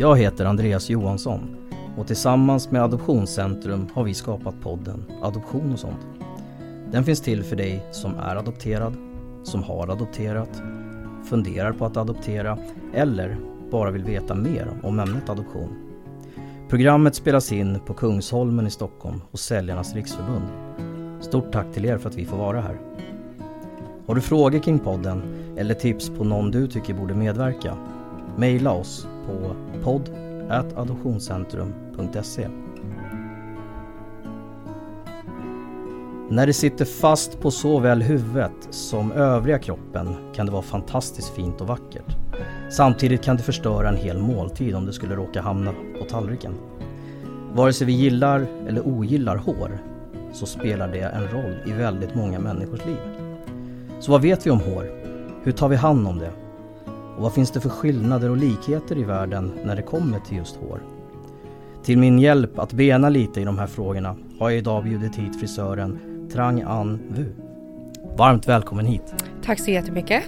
Jag heter Andreas Johansson och tillsammans med Adoptionscentrum har vi skapat podden Adoption och sånt. Den finns till för dig som är adopterad, som har adopterat, funderar på att adoptera eller bara vill veta mer om ämnet adoption. Programmet spelas in på Kungsholmen i Stockholm och Säljarnas Riksförbund. Stort tack till er för att vi får vara här. Har du frågor kring podden eller tips på någon du tycker borde medverka? Mejla oss på podd.adoptionscentrum.se När det sitter fast på såväl huvudet som övriga kroppen kan det vara fantastiskt fint och vackert. Samtidigt kan det förstöra en hel måltid om det skulle råka hamna på tallriken. Vare sig vi gillar eller ogillar hår så spelar det en roll i väldigt många människors liv. Så vad vet vi om hår? Hur tar vi hand om det? Och vad finns det för skillnader och likheter i världen när det kommer till just hår? Till min hjälp att bena lite i de här frågorna har jag idag bjudit hit frisören Trang An Vu. Varmt välkommen hit! Tack så jättemycket!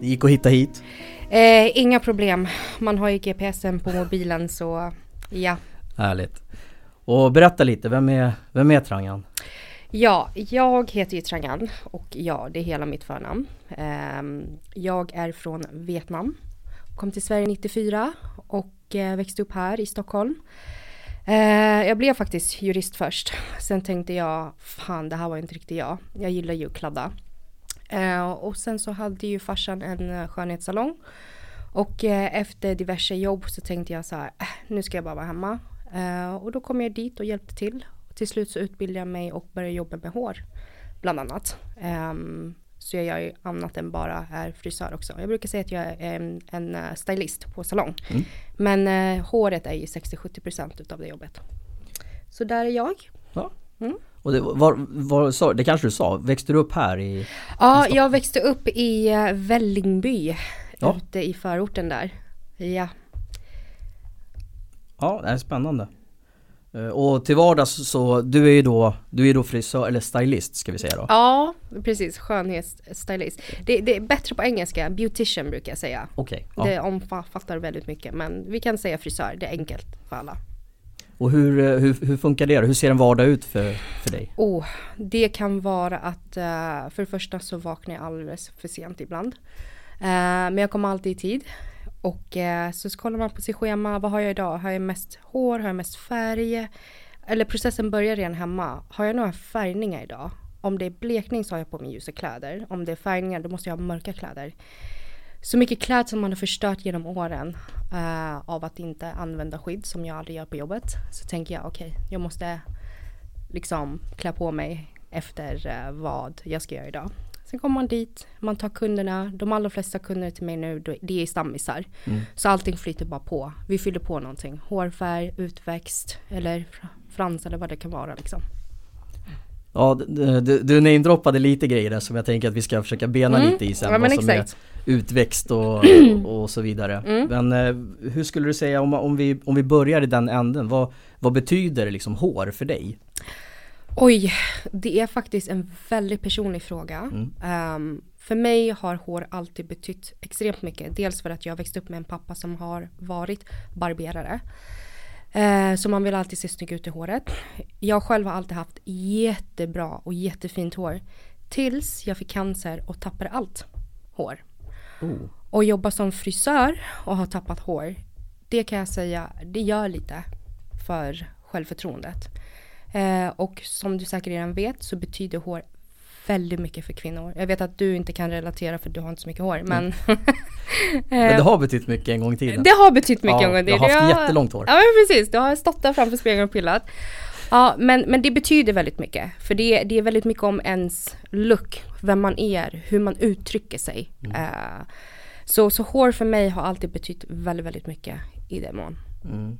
Det gick att hitta hit? Eh, inga problem. Man har ju GPSen på mobilen så ja. Härligt. Och berätta lite, vem är, vem är Trangan? Ja, jag heter ju Trangan och ja, det är hela mitt förnamn. Ehm, jag är från Vietnam. Kom till Sverige 94 och eh, växte upp här i Stockholm. Eh, jag blev faktiskt jurist först. Sen tänkte jag, fan det här var inte riktigt jag. Jag gillar ju att kladda. Eh, och sen så hade ju farsan en skönhetssalong. Och efter diverse jobb så tänkte jag så här, äh, nu ska jag bara vara hemma. Och då kom jag dit och hjälpte till. Till slut så utbildade jag mig och började jobba med hår. Bland annat. Ehm, så jag gör ju annat än bara är frisör också. Jag brukar säga att jag är en, en eh, stylist på salong. Mm. Men eh, håret är ju 60-70% utav det jobbet. Så där är jag. Ja. Mm. Och det, var, var, det kanske du sa, växte du upp här i? Ja, i jag växte upp i uh, Vällingby. Ja. Ute i förorten där. Ja. Ja, det är spännande. Eh, och till vardags så, du är ju då, du är då frisör, eller stylist ska vi säga då? Ja, precis, skönhetsstylist. Det, det är bättre på engelska, beautician brukar jag säga. Okay, ja. Det omfattar väldigt mycket men vi kan säga frisör, det är enkelt för alla. Och hur, eh, hur, hur funkar det? Hur ser en vardag ut för, för dig? Oh, det kan vara att uh, för det första så vaknar jag alldeles för sent ibland. Men jag kommer alltid i tid. Och eh, så kollar man på sitt schema, vad har jag idag? Har jag mest hår? Har jag mest färg? Eller processen börjar redan hemma. Har jag några färgningar idag? Om det är blekning så har jag på mig ljusa kläder. Om det är färgningar då måste jag ha mörka kläder så mycket kläder som man har förstört genom åren eh, av att inte använda skydd som jag aldrig gör på jobbet. Så tänker jag okej, okay, jag måste liksom klä på mig efter eh, vad jag ska göra idag. Sen kommer man dit, man tar kunderna, de allra flesta kunder till mig nu, det är stammisar. Mm. Så allting flyter bara på. Vi fyller på någonting. Hårfärg, utväxt eller frans eller vad det kan vara liksom. Ja, du, du, du namedroppade lite grejer där som jag tänker att vi ska försöka bena mm. lite i sen. Ja, men exakt. Är, utväxt och, och så vidare. Mm. Men eh, hur skulle du säga om, om, vi, om vi börjar i den änden, vad, vad betyder liksom hår för dig? Oj, det är faktiskt en väldigt personlig fråga. Mm. Um, för mig har hår alltid betytt extremt mycket. Dels för att jag växte upp med en pappa som har varit barberare. Uh, så man vill alltid se snygg ut i håret. Jag själv har alltid haft jättebra och jättefint hår. Tills jag fick cancer och tappade allt hår. Oh. Och jobba som frisör och ha tappat hår. Det kan jag säga, det gör lite för självförtroendet. Eh, och som du säkert redan vet så betyder hår väldigt mycket för kvinnor. Jag vet att du inte kan relatera för du har inte så mycket hår men mm. Men det har betytt mycket en gång i tiden. Det har betytt mycket ja, en gång i tiden. Jag har haft jättelångt hår. Ja men precis, du har stått där framför spegeln och pillat. Ja men, men det betyder väldigt mycket. För det, det är väldigt mycket om ens look, vem man är, hur man uttrycker sig. Mm. Uh, så, så hår för mig har alltid betytt väldigt, väldigt mycket i det mån. Mm.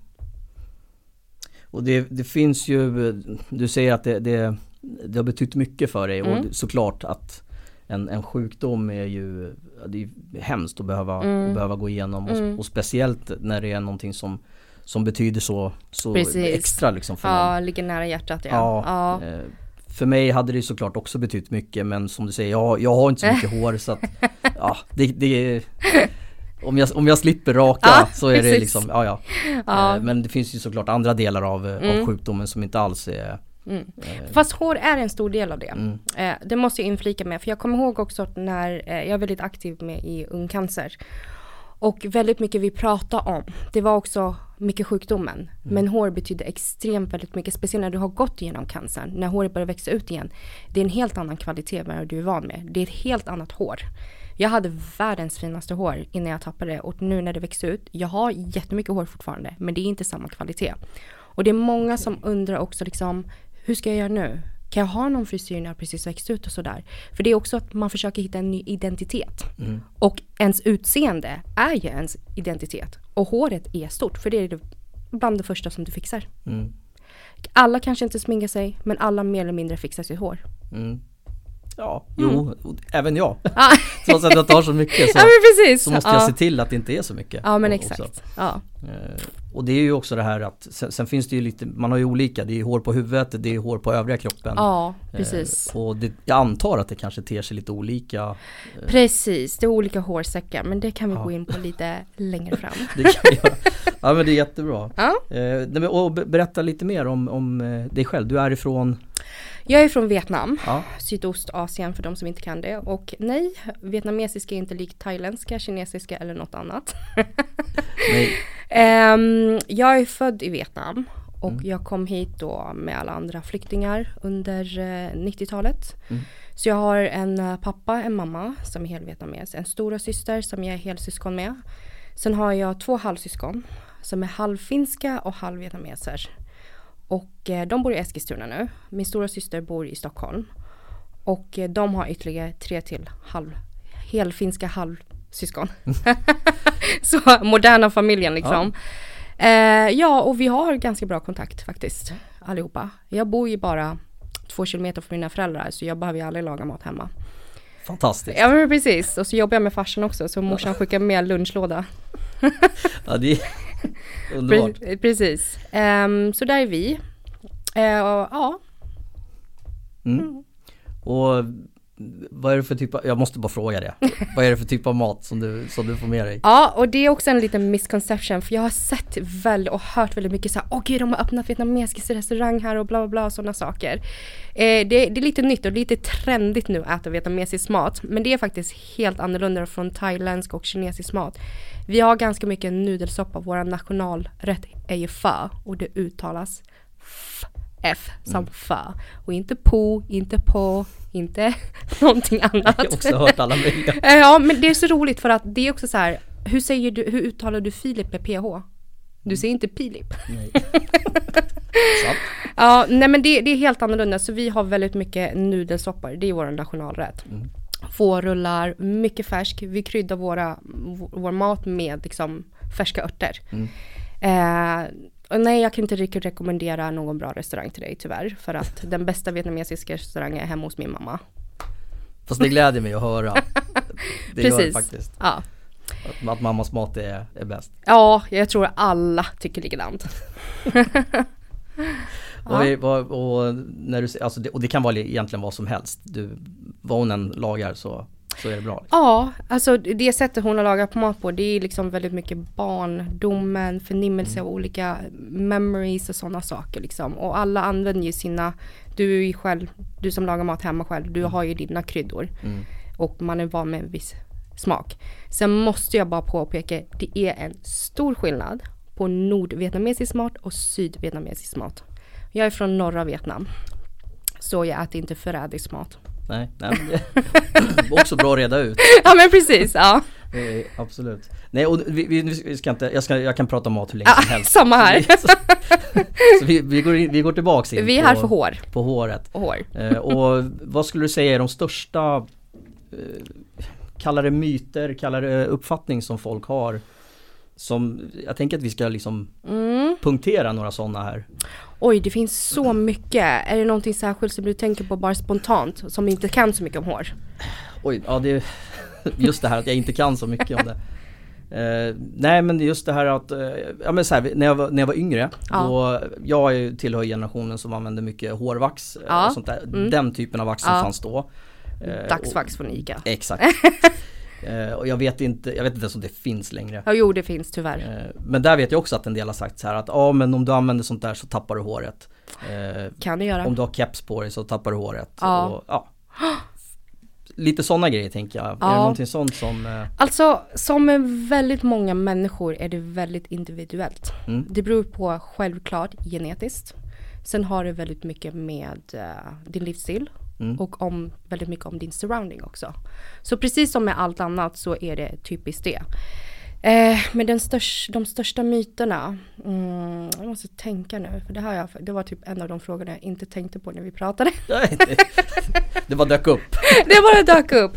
Och det, det, finns ju, du säger att det, det, det har betytt mycket för dig mm. och såklart att en, en sjukdom är ju det är hemskt att behöva, mm. att behöva gå igenom och, mm. och, speciellt när det är någonting som som betyder så, så extra liksom för Ja, någon. ligger nära hjärtat ja. ja, ja. Eh, för mig hade det såklart också betytt mycket men som du säger, jag, jag har inte så mycket hår så att ja, det, det, om, jag, om jag slipper raka Ja, så är det precis. liksom, ja ja. Ja. Eh, Men det finns ju såklart andra delar av, eh, av Mm. sjukdomen som inte alls är Mm. eh, Fast hår är en stor del av det. mm, Eh, det måste jag inflika med, för jag kommer ihåg också när eh, jag är väldigt aktiv med i Ung Cancer. Och väldigt mycket vi pratade om, det var också mycket sjukdomen. Men hår betyder extremt väldigt mycket, speciellt när du har gått igenom cancern. När håret börjar växa ut igen. Det är en helt annan kvalitet än vad du är van med. Det är ett helt annat hår. Jag hade världens finaste hår innan jag tappade det och nu när det växer ut, jag har jättemycket hår fortfarande, men det är inte samma kvalitet. Och det är många som undrar också liksom, hur ska jag göra nu? Kan jag ha någon frisyr när jag precis växt ut och sådär? För det är också att man försöker hitta en ny identitet. mm, Och ens utseende är ju ens identitet. Och håret är stort, för det är bland det första som du fixar. mm, Alla kanske inte sminkar sig, men alla mer eller mindre fixar sitt hår. mm. Ja, jo, och även jag. Ja, Trots att jag tar så mycket så, ja så måste ja. jag se till att det inte är så mycket. Ja men exakt. Ja. Eh, Och det är ju också det här att sen, sen finns det ju lite, man har ju olika, det är hår på huvudet, det är hår på övriga kroppen. ja, Eh, precis. Och det, jag antar att det kanske ter sig lite olika. Precis, det är olika hårsäckar men det kan vi Ja. gå in på lite längre fram. Ja men det är jättebra. Ja. Eh, och be- berätta lite mer om, om eh, dig själv, du är ifrån? Jag är från Vietnam, Ja, Sydostasien för de som inte kan det. Och nej, vietnamesiska är inte likt thailändska, kinesiska eller något annat. nej, Ehm, jag är född i Vietnam och Mm. jag kom hit då med alla andra flyktingar under eh, 90-talet. Mm. Så jag har en eh, pappa, en mamma som är helvietnames, en stora syster som jag är helsyskon med. Sen har jag två halvsyskon som är halvfinska och halvvietnameser. Och eh, de bor i Eskilstuna nu. Min stora syster bor i Stockholm. Och eh, de har ytterligare tre till halv, helfinska halvsyskon. Så moderna familjen liksom. Eh, ja, och vi har ganska bra kontakt faktiskt allihopa. Jag bor ju bara två kilometer från mina föräldrar så jag behöver ju aldrig laga mat hemma. fantastiskt. Ja men precis, och så jobbar jag med farsan också så morsan skickar med lunchlåda. Ja, det är underbart. Pre- precis. Ehm, så där är vi. Eh, och, ja, Mm. Och vad är det för typ av, jag måste bara fråga det. vad är det för typ av mat som du, som du får med dig? Ja, och det är också en liten misconception för jag har sett väl och hört väldigt mycket så här, åh gud de har öppnat vietnamesisk restaurang här och bla bla bla och sådana saker. Eh, det, det är lite nytt och lite trendigt nu att äta vietnamesisk mat, men det är faktiskt helt annorlunda från thailändsk och kinesisk mat. Vi har ganska mycket nudelsoppa, vår nationalrätt är ju pho och det uttalas f, f som pho och inte po, inte på, inte någonting annat. Jag har också hört alla möjliga. Ja, men det är så roligt för att det är också så här, hur säger du, hur uttalar du Filip med PH? Du säger inte Pilip. Nej. Ja, nej men det, det är helt annorlunda så vi har väldigt mycket nudelsoppor, det är vår nationalrätt. Mm. Fårrullar, mycket färsk, vi kryddar våra, vår mat med liksom färska örter. Mm. Eh, och nej, jag kan inte riktigt rekommendera någon bra restaurang till dig tyvärr. För att den bästa vietnamesiska restaurangen är hemma hos min mamma. Fast det gläder mig att höra. Det gör det Precis. faktiskt. Ja. Att, att mammas mat är, är bäst. ja, jag tror alla tycker likadant. Är, vad, och, när du, alltså det, och det kan vara egentligen vad som helst. Du, vad hon än lagar så, så är det bra. Ja, alltså det sättet hon har lagat mat på det är liksom väldigt mycket barndomen, förnimmelse av olika memories och sådana saker liksom. Och alla använder ju sina, du är ju själv, du som lagar mat hemma själv, du har ju dina kryddor. Mm. Och man är van med en viss smak. Sen måste jag bara påpeka, det är en stor skillnad på nordvietnamesisk mat och sydvietnamesisk mat. Jag är från norra Vietnam. Så jag äter inte förrädisk mat. Nej, nej men det också bra att reda ut. ja men precis, ja. Eh, absolut. Nej och vi, vi, vi ska inte, jag, ska, jag kan prata om mat hur länge ja som helst. samma här. Så, så vi, vi, går in, vi går tillbaks in Vi är på, här för hår på håret. och hår. Eh, och vad skulle du säga är de största, eh, kalla det myter, kalla det uppfattning som folk har? Som, jag tänker att vi ska liksom Mm. punktera några sådana här. Oj, det finns så mycket. Är det någonting särskilt som du tänker på bara spontant som inte kan så mycket om hår? Oj, ja det Just det här att jag inte kan så mycket om det. Eh, nej men just det här att, eh, ja men så här, när, jag var, när jag var yngre, Ja. då, jag är tillhör generationen som använde mycket hårvax eh, Ja. och sånt där. Mm. Den typen av vax som Ja. fanns då. Eh, Dagsvax från ICA. Exakt. Eh, och jag vet inte, jag vet inte ens om det finns längre. Ja, jo det finns tyvärr. Eh, men där vet jag också att en del har sagt så här att ja men om du använder sånt där så tappar du håret. Eh, Kan du göra. om du har keps på dig så tappar du håret. Ja. Och, ja. Lite sådana grejer tänker jag. Är det Ja. någonting sånt som... Eh, Alltså som med väldigt många människor är det väldigt individuellt. Mm. Det beror på självklart genetiskt. Sen har det väldigt mycket med eh, din livsstil Mm. och om, väldigt mycket om din surrounding också. Så precis som med allt annat så är det typiskt det. Eh, men den störst, de största myterna, mm, jag måste tänka nu, för det, här jag, det var typ en av de frågorna jag inte tänkte på när vi pratade. nej, det, det bara dök upp. det bara dök upp.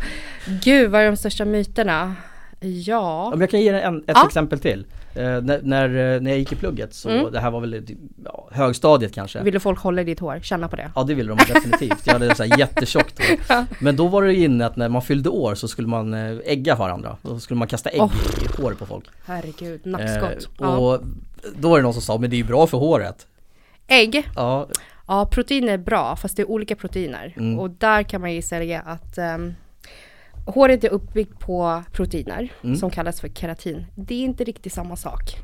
Gud, vad är de största myterna? Ja. Om jag kan ge en, ett Ja. exempel till. Eh, när, när, eh, när jag gick i plugget så, Mm. det här var väl typ, ja, högstadiet kanske. Ville folk hålla i ditt hår? Känna på det? Ja det ville de definitivt. Jag hade så här jättetjockt hår. Ja. Men då var det inne att när man fyllde år så skulle man eh, ägga varandra. Då skulle man kasta ägg Oh. i, håret på folk. Herregud, nackskott. Eh, ja. och då var det någon som sa, men det är ju bra för håret. Ägg, Ja, ja proteiner är bra fast det är olika proteiner. Mm. Och där kan man ju säga att um, håret är uppbyggt på proteiner Mm. som kallas för keratin. Det är inte riktigt samma sak.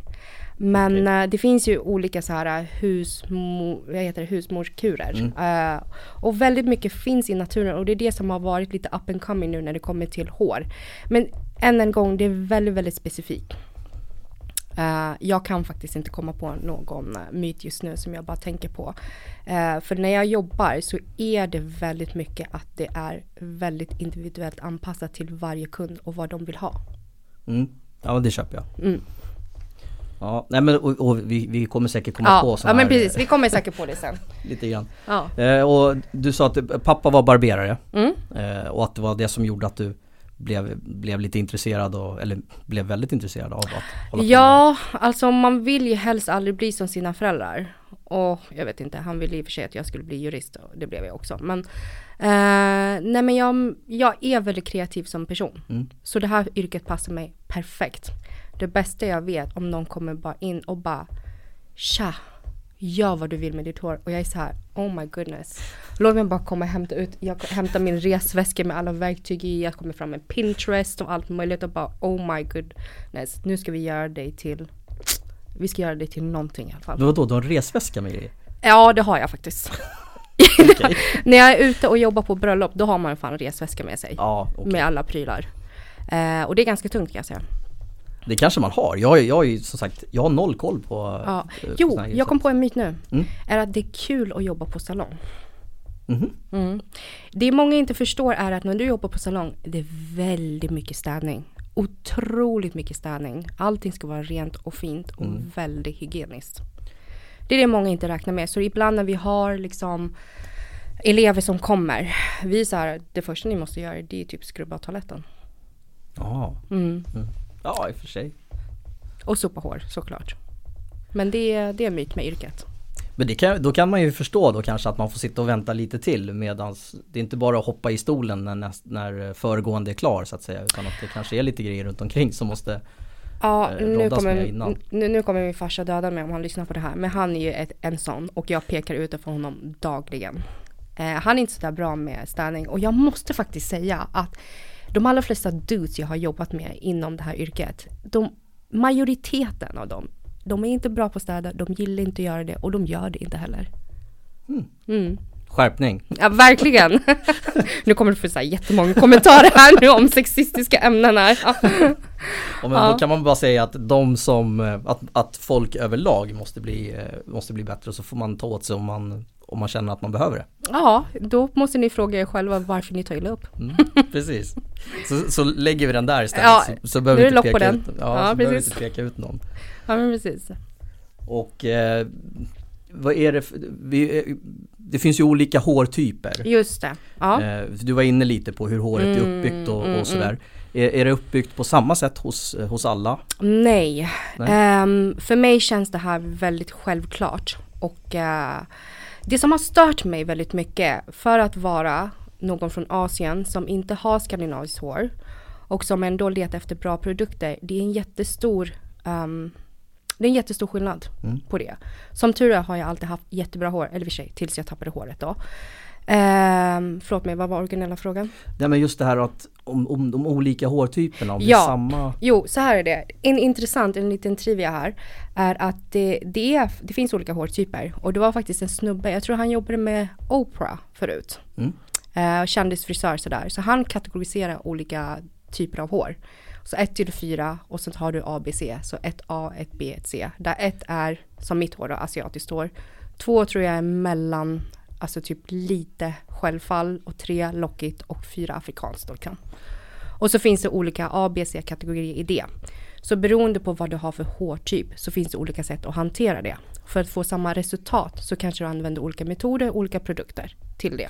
Men eh, det finns ju olika så här husmo, vad heter det, husmorskurer. Mm. Eh, och väldigt mycket finns i naturen och det är det som har varit lite up and coming nu när det kommer till hår. Men än en gång, det är väldigt, väldigt specifikt. Eh, jag kan faktiskt inte komma på någon eh, myt just nu som jag bara tänker på. Eh, för när jag jobbar så är det väldigt mycket att det är väldigt individuellt anpassat till varje kund och vad de vill ha. mm. ja det köper jag. Mm. Ja, nej men och, och vi, vi kommer säkert komma Ja, på ja sådana men här, precis, vi kommer säkert på det sen. lite grann. Ja. Eh, och du sa att pappa var barberare Mm. eh, och att det var det som gjorde att du blev, blev lite intresserad och, eller blev väldigt intresserad av att hålla på med Ja, alltså man vill ju helst aldrig bli som sina föräldrar. Och jag vet inte, han ville i och för sig att jag skulle bli jurist och det blev jag också. Men, eh, nej men jag, jag är väldigt kreativ som person. Mm. Så det här yrket passar mig perfekt. Det bästa jag vet om någon kommer bara in och bara Tja, gör vad du vill med ditt hår. Och jag är så här, oh my goodness. Låt mig bara komma och hämta ut, jag hämtar min resväska med alla verktyg i, jag kommer fram med Pinterest och allt möjligt och bara oh my goodness. Nu ska vi göra dig till, vi ska göra dig till någonting i alla fall. Men vadå, du har en resväska med dig? Ja, det har jag faktiskt. Okej. När jag är ute och jobbar på bröllop, då har man fan en resväska med sig. Ja, okej. Med alla prylar. Eh, och det är ganska tungt kan jag säga. Det kanske man har. Jag, jag är ju som sagt, jag har noll koll på... Ja. eh, på Jo, jag kom på en myt nu. Mm. Är att det är kul att jobba på salong. Mhm. Mm. Det många inte förstår är att när du jobbar på salong, det är väldigt mycket städning. Otroligt mycket städning. Allting ska vara rent och fint och Mm. väldigt hygieniskt. Det är det många inte räknar med. Så ibland när vi har liksom elever som kommer, vi är så här, det första ni måste göra det är typ skrubba toaletten. Ja. Mm. Ja, i och för sig. Och sopa hår såklart. Men det, är- det är en myt med yrket. Men kan, då kan man ju förstå då kanske att man får sitta och vänta lite till medans det är inte bara att hoppa i stolen när, näst, när föregående är klar så att säga utan att det kanske är lite grejer runt omkring som måste Ja, eh, nu kommer, nu, nu kommer min farsa döda mig om han lyssnar på det här. Men han är ju ett, en sån och jag pekar ut det för honom dagligen. Eh, han är inte så där bra med städning och jag måste faktiskt säga att de allra flesta dudes jag har jobbat med inom det här yrket, de, majoriteten av dem, de är inte bra på att städa, de gillar inte att göra det och de gör det inte heller. Mm. skärpning. Ja, verkligen. nu kommer det få så här jättemånga kommentarer här nu om sexistiska ämnen här. Ja. Och men Ja. Då kan man bara säga att de som, eh, att, att folk överlag måste bli, eh, måste bli bättre och så får man ta åt sig om man, om man känner att man behöver det. Ja, då måste ni fråga er själva varför ni tar illa upp. Mm, precis. Så, så lägger vi den där istället Ja, så, så behöver vi är inte lock på peka den. ut, ja, Ja, så behöver inte peka ut någon. Ja, men precis. Och eh, vad är det för, vi, eh, det finns ju olika hårtyper. Just det. Ja. Eh, Du var inne lite på hur håret är Mm, uppbyggt och, mm, och sådär. Är, är det uppbyggt på samma sätt hos, eh, hos alla? Nej. Nej. Ehm, för mig känns det här väldigt självklart. Och eh, det som har stört mig väldigt mycket för att vara någon från Asien som inte har skandinaviskt hår och som ändå letar efter bra produkter. Det är en jättestor ehm, det är en jättestor skillnad Mm. på det. Som tur är har jag alltid haft jättebra hår, eller i och för sig tills jag tappade håret då. Um, förlåt mig, vad var originella frågan? Nej men just det här att om, om de olika hårtyperna, om Ja. det är samma Jo, så här är det. En intressant, en liten trivia här, är att det, det, är, det finns olika hårtyper. Och det var faktiskt en snubbe, jag tror han jobbade med Oprah förut. Mm. Eh, kändisfrisör sådär. Så han kategoriserar olika typer av hår. Så 1 till 4 och sen har du A, B, C. Så 1A, 1B, 1C. Där 1 är som mitt hår då, asiatiskt hår. 2 tror jag är mellan, alltså typ lite självfall och 3 lockigt och 4 afrikanskt då kan. Och så finns det olika A, B, C-kategorier i det. Så beroende på vad du har för hårtyp så finns det olika sätt att hantera det. För att få samma resultat så kanske du använder olika metoder, olika produkter till det.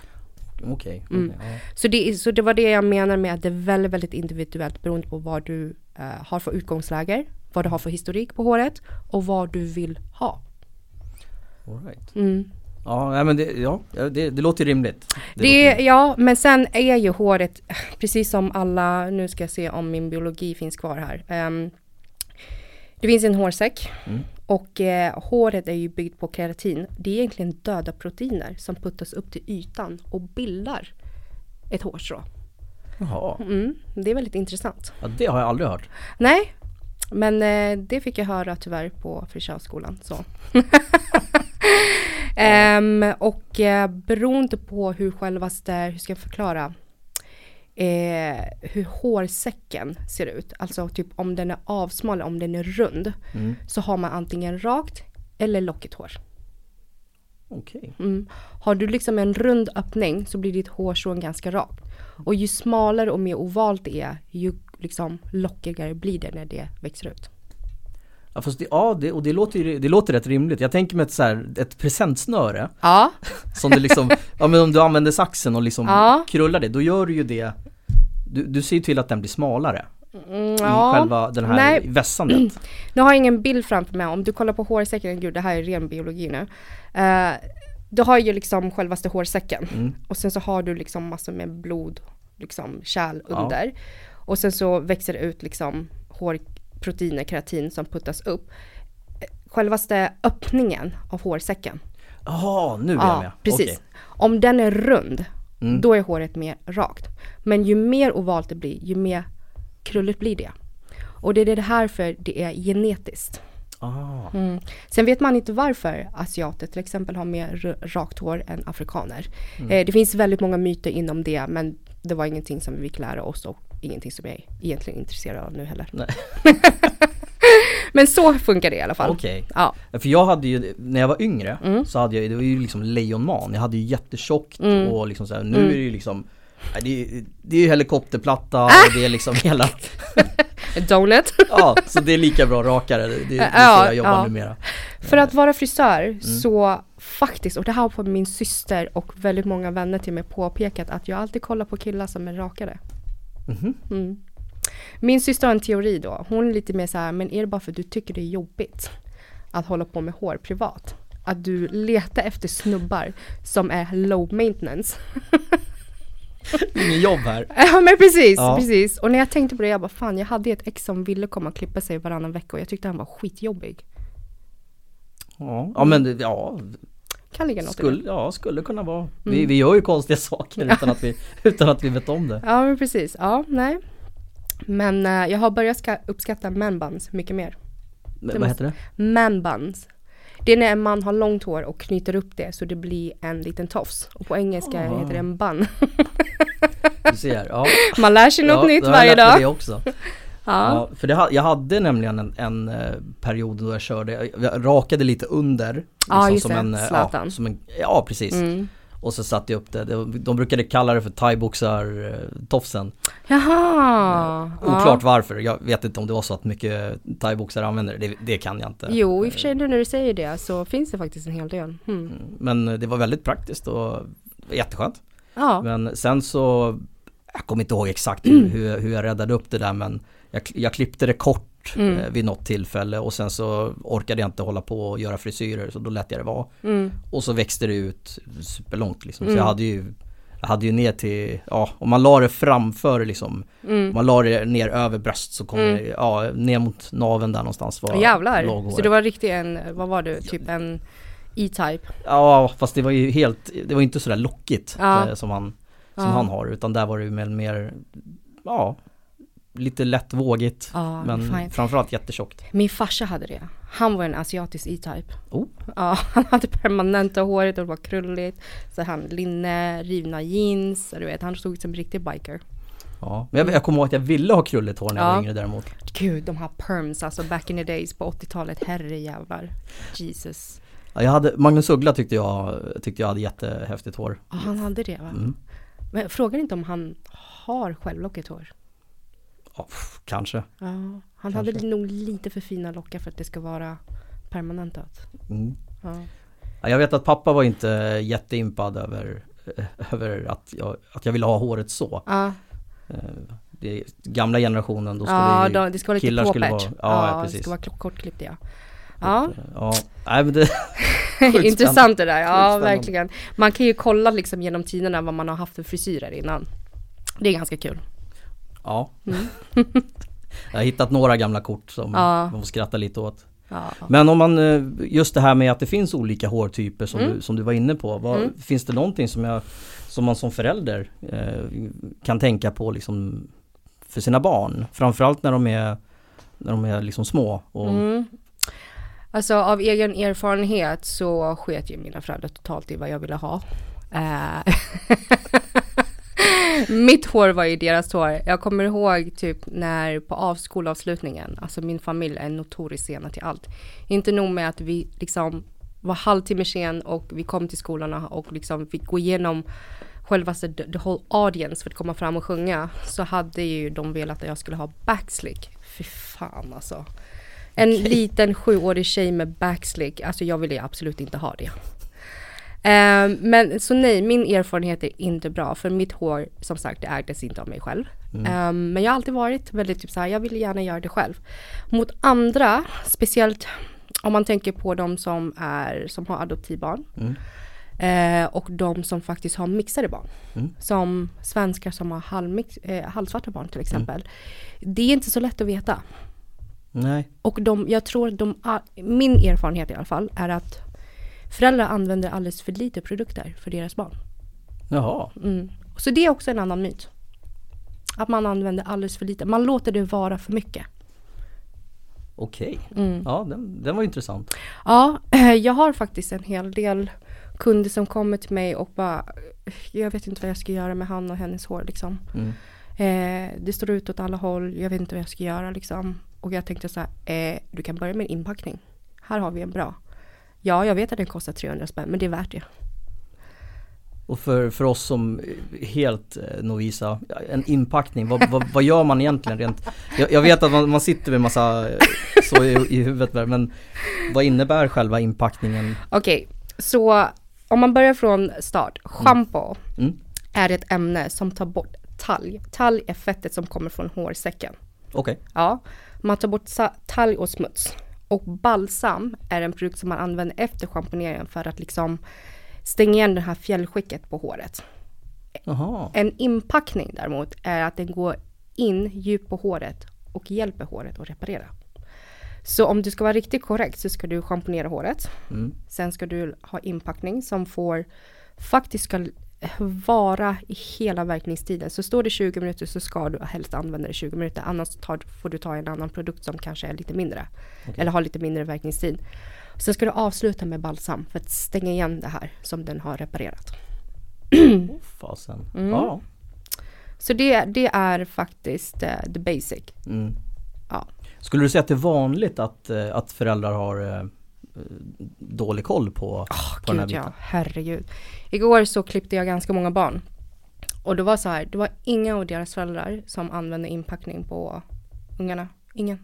Okej, Mm. okej, ja. Så det, så det var det jag menar med att det är väldigt, väldigt individuellt beroende på vad du eh, har för utgångsläger, vad du har för historik på håret och vad du vill ha. All right. Mm. Ja, men det, ja, det, det låter rimligt. Det, låter är, rimligt. ja, men sen är ju håret, precis som alla, nu ska jag se om min biologi finns kvar här. Ehm, det finns en hårsäck Mm. och eh, håret är ju byggt på keratin. Det är egentligen döda proteiner som puttas upp till ytan och bildar ett hårstrå. Jaha, Mm, det är väldigt intressant. ja, det har jag aldrig hört. Nej, men eh, det fick jag höra tyvärr på frisörskolan. Så. Ehm, och eh, beroende på hur självaste, hur ska jag förklara, eh, hur hårsäcken ser ut, alltså typ om den är avsmal, om den är rund, Mm. så har man antingen rakt eller lockigt hår. Okej. Mm. Har du liksom en rund öppning så blir ditt hårstrån ganska rakt. Och ju smalare och mer ovalt det är, ju liksom lockigare blir det när det växer ut. Ja, fast det, ja, det, och det låter, det låter rätt rimligt. Jag tänker mig ett, så här, ett presentsnöre Ja, som du liksom, ja men om du använder saxen och liksom Ja. krullar det, då gör du ju det du, du ser ju till att den blir smalare mm, ja. själva den här Nej. vässandet. Nu har jag ingen bild framför mig. Om du kollar på hårsäcken, gud det här är ren biologi nu. Uh, du har ju liksom självaste hårsäcken Mm. och sen så har du liksom massor med blod, liksom kärl Ja. Och sen så växer det ut liksom hårproteiner, keratin som puttas upp. Självaste öppningen av hårsäcken. Jaha, nu är jag med. precis. Okej. Om den är rund, Mm. då är håret mer rakt. Men ju mer ovalt det blir, ju mer krulligt blir det. Och det är det här för det är genetiskt. Ah. Mm. Sen vet man inte varför asiater till exempel har mer rakt hår än afrikaner. Mm. Eh, det finns väldigt många myter inom det men det var ingenting som vi fick lära oss och ingenting som jag är egentligen intresserad av nu heller. Men så funkar det i alla fall. Okej. Ja. För jag hade ju, när jag var yngre Mm. så hade jag, det var ju liksom lejonman. Jag hade ju jättetjockt Mm. och liksom så här, nu Mm. är det ju liksom det, är, det är ju helikopterplatta och det är liksom hela, Donut. ja så det är lika bra rakare. Det, det, är Ja, så jag jobbar ja. numera. För att vara frisör Mm. så faktiskt, och det här har min syster och väldigt många vänner till mig påpekat att jag alltid kollar på killar som är rakade. Mm. Min syster har en teori då. Hon är lite mer så här, men är det bara för att du tycker det är jobbigt att hålla på med hår privat? Att du letar efter snubbar som är low maintenance. Ingen jobb här. Ja men precis, Ja. precis. Och när jag tänkte på det, jag bara fan jag hade ett ex som ville komma och klippa sig varannan vecka och jag tyckte han var skitjobbig. Ja, ja men ja, Kan ligga något i det. skulle, ja, skulle kunna vara. Vi, Mm. vi gör ju konstiga saker utan att vi, utan att vi vet om det. Ja men precis, ja nej. Men eh, jag har börjat ska uppskatta manbuns mycket mer. Men, vad heter det? Manbuns. Det är när en man har långt hår och knyter upp det så det blir en liten tofs. Och på engelska Ah. heter det en bun. Du ser, ja. Man lär sig något ja, nytt varje dag. Det också. Ja. För det, jag hade nämligen en, en eh, period då jag körde, jag, rakade lite under. liksom Ja, just det. en, eh, Zlatan. Ja, som en, ja precis. Mm. Och så satte jag upp det, de, de brukade kalla det för thaiboxar eh, Jaha. Oklart Ja. varför, jag vet inte om det var så att mycket thaiboxare använder det, det, det kan jag inte. Jo, i och för sig nu när du säger det så finns det faktiskt en hel del. Mm. Mm, Men eh, det var väldigt praktiskt och jätteskönt. Ja. Men sen så, jag kommer inte ihåg exakt hur, hur, hur jag räddade upp det där men jag, jag klippte det kort Mm. eh, vid något tillfälle och sen så orkade jag inte hålla på och göra frisyrer så då lät jag det vara. Mm. Och så växte det ut superlångt liksom. Så Mm. jag hade ju jag hade ju ner till, ja om man la det framför liksom Mm. Om man la det ner över bröst så kom Mm. det, ja ner mot naveln där någonstans var Jävlar. Så det var riktigt en, vad var du, typ en E-Type. Ja fast det var ju helt, det var inte sådär lockigt Ja. eh, som, han, som Ja. han har utan där var det ju mer, mer ja, lite lätt vågigt Ja, men fine. framförallt jättetjockt. Min farsa hade det. Han var en asiatisk E-Type. Oh. Ja, han hade permanenta håret och det var krulligt. Så han linne, rivna jeans, du vet, han såg ut som en riktig biker. Ja. Men jag, jag kommer ihåg att jag ville ha krulligt hår när jag Ja. var yngre däremot. Gud, de här perms, alltså back in the days på 80-talet, herrejävlar. Jesus. Ja, jag hade, Magnus Uggla tyckte jag, tyckte jag hade jättehäftigt hår. Ja, han hade det va? Mm. Men frågar inte om han har självlockigt hår? Pff, kanske. Ja, han hade nog lite för fina lockar för att det ska vara permanentat. Mm. Ja. Ja, jag vet att pappa var inte jätteimpad över, över att, jag, att jag ville ha håret så. Ja, Eh, Det gamla generationen, då skulle ja då, det ska vara lite killar skulle påpärt. vara- ja, ja, det precis. ska vara kort- kortklippt ja. Ja, Ja, nej men det, intressant det där. Ja, verkligen. Man kan ju kolla liksom genom tiderna vad man har haft för frisyrer innan. Det är ganska kul. Ja. jag har hittat några gamla kort som Mm. Ja. man får skratta lite åt. Ja. Men om man, eh, just det här med att det finns olika hårtyper som, Mm. du, som du var inne på. Vad, Mm. Finns det någonting som, jag, som man som förälder eh, kan tänka på liksom för sina barn? Framförallt när de är, när de är liksom små. Och, Mm. Alltså av egen erfarenhet så sket ju mina föräldrar totalt i vad jag ville ha. Eh, Mitt hår var ju deras hår. Jag kommer ihåg typ när på av skolavslutningen, alltså min familj är notoriskt sena till allt. Inte nog med att vi liksom var halvtimme sen och vi kom till skolorna och liksom fick gå igenom självaste the, the whole audience för att komma fram och sjunga så hade ju de velat att jag skulle ha backslick. Fy fan alltså. En liten sjuårig tjej med backslick, alltså jag ville absolut inte ha det. Eh, men så nej, min erfarenhet är inte bra för mitt hår som sagt det ägdes inte av mig själv. Eh, men jag har alltid varit väldigt typ så här, jag vill gärna göra det själv. Mot andra, speciellt om man tänker på de som är, som har adoptivbarn. Mm. Eh, och de som faktiskt har mixade barn. Mm. Som svenskar som har halvmix, eh, halvsvarta barn till exempel. Det är inte så lätt att veta. Nej. Och de, jag tror de, min erfarenhet i alla fall är att föräldrar använder alldeles för lite produkter för deras barn. Jaha. Mm. Så det är också en annan myt. Att man använder alldeles för lite. Man låter det vara för mycket. Okej. Mm. Ja, den, den var intressant. Ja, jag har faktiskt en hel del kunder som kommer till mig och bara Jag vet inte vad jag ska göra med han och hennes hår liksom. Mm. Eh, det står ut åt alla håll, jag vet inte vad jag ska göra liksom. Och jag tänkte så här, eh, du kan börja med en inpackning. Här har vi en bra. Ja, jag vet att den kostar 300 spänn, men det är värt det. Och för, för oss som är helt eh, novisa, en inpackning, vad, vad, vad gör man egentligen rent? Jag, jag vet att man, man sitter med massa eh, så i, i huvudet där, men vad innebär själva inpackningen? Okej, så om man börjar från start. Schampo Mm. är ett ämne som tar bort talg. Talg är fettet som kommer från hårsäcken. Okej, Ja, man tar bort talg och smuts. Och balsam är en produkt som man använder efter schamponeringen för att liksom stänga igen det här fjällskicket på håret. jaha, En inpackning däremot är att den går in djupt på håret och hjälper håret att reparera. Så om du ska vara riktigt korrekt så ska du schamponera håret. mm. Sen ska du ha inpackning som får faktiskt ska vara i hela verkningstiden. Så står det 20 minuter så ska du helst använda det 20 minuter. Annars tar, får du ta en annan produkt som kanske är lite mindre. Eller har lite mindre verkningstid. Sen ska du avsluta med balsam för att stänga igen det här som den har reparerat. oh, fasen. Mm. Ja. Så det, det är faktiskt eh, the basic. Mm. Ja. Skulle du säga att det är vanligt att, eh, att föräldrar har eh, dålig koll på, på den här Gud ja, biten? herregud. Igår så klippte jag ganska många barn. Och det var så här, det var inga av deras föräldrar som använde inpackning på ungarna. Ingen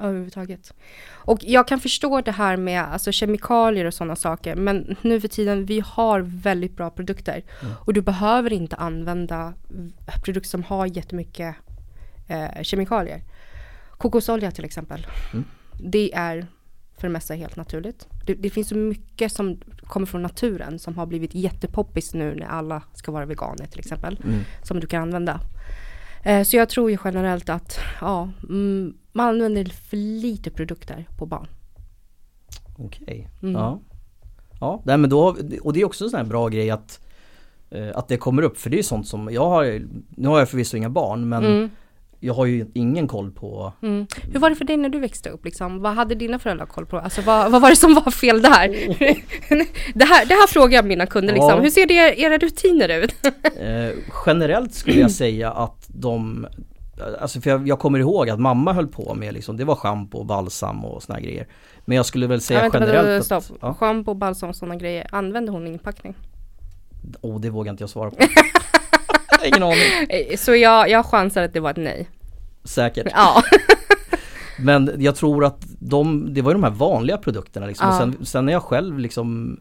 överhuvudtaget. Och jag kan förstå det här med alltså, kemikalier och sådana saker. Men nu för tiden, vi har väldigt bra produkter. Och du behöver inte använda produkter som har jättemycket eh, kemikalier. Kokosolja till exempel. Mm. Det är för det mesta helt naturligt. Det, det finns så mycket som kommer från naturen som har blivit jättepoppis nu när alla ska vara veganer till exempel. Mm. Som du kan använda. Eh, så jag tror ju generellt att ja, mm, man använder för lite produkter på barn. Okej, Mm. ja. Ja, nej, men då, och det är också en sån här bra grej att eh, att det kommer upp för det är sånt som jag har, nu har jag förvisso inga barn men Mm. Jag har ju ingen koll på Mm. Hur var det för dig när du växte upp? Liksom? Vad hade dina föräldrar koll på? Alltså, vad, vad var det som var fel där? det, här det här frågar jag mina kunder. Liksom. Ja. Hur ser det, era rutiner ut? Eh, generellt skulle jag säga att de Alltså för jag, jag kommer ihåg att mamma höll på med liksom, det var schampo och balsam och såna grejer. Men jag skulle väl säga Ja, vänta, generellt stopp. att, ja, Schampo, balsam och sådana grejer. Använder hon inpackning? oh, det vågar inte jag svara på. Ingen aning. Eh, Så jag, jag chansar att det var ett nej. Säkert. Ja. Men jag tror att de, det var ju de här vanliga produkterna liksom. Ja. Och sen, sen när jag själv liksom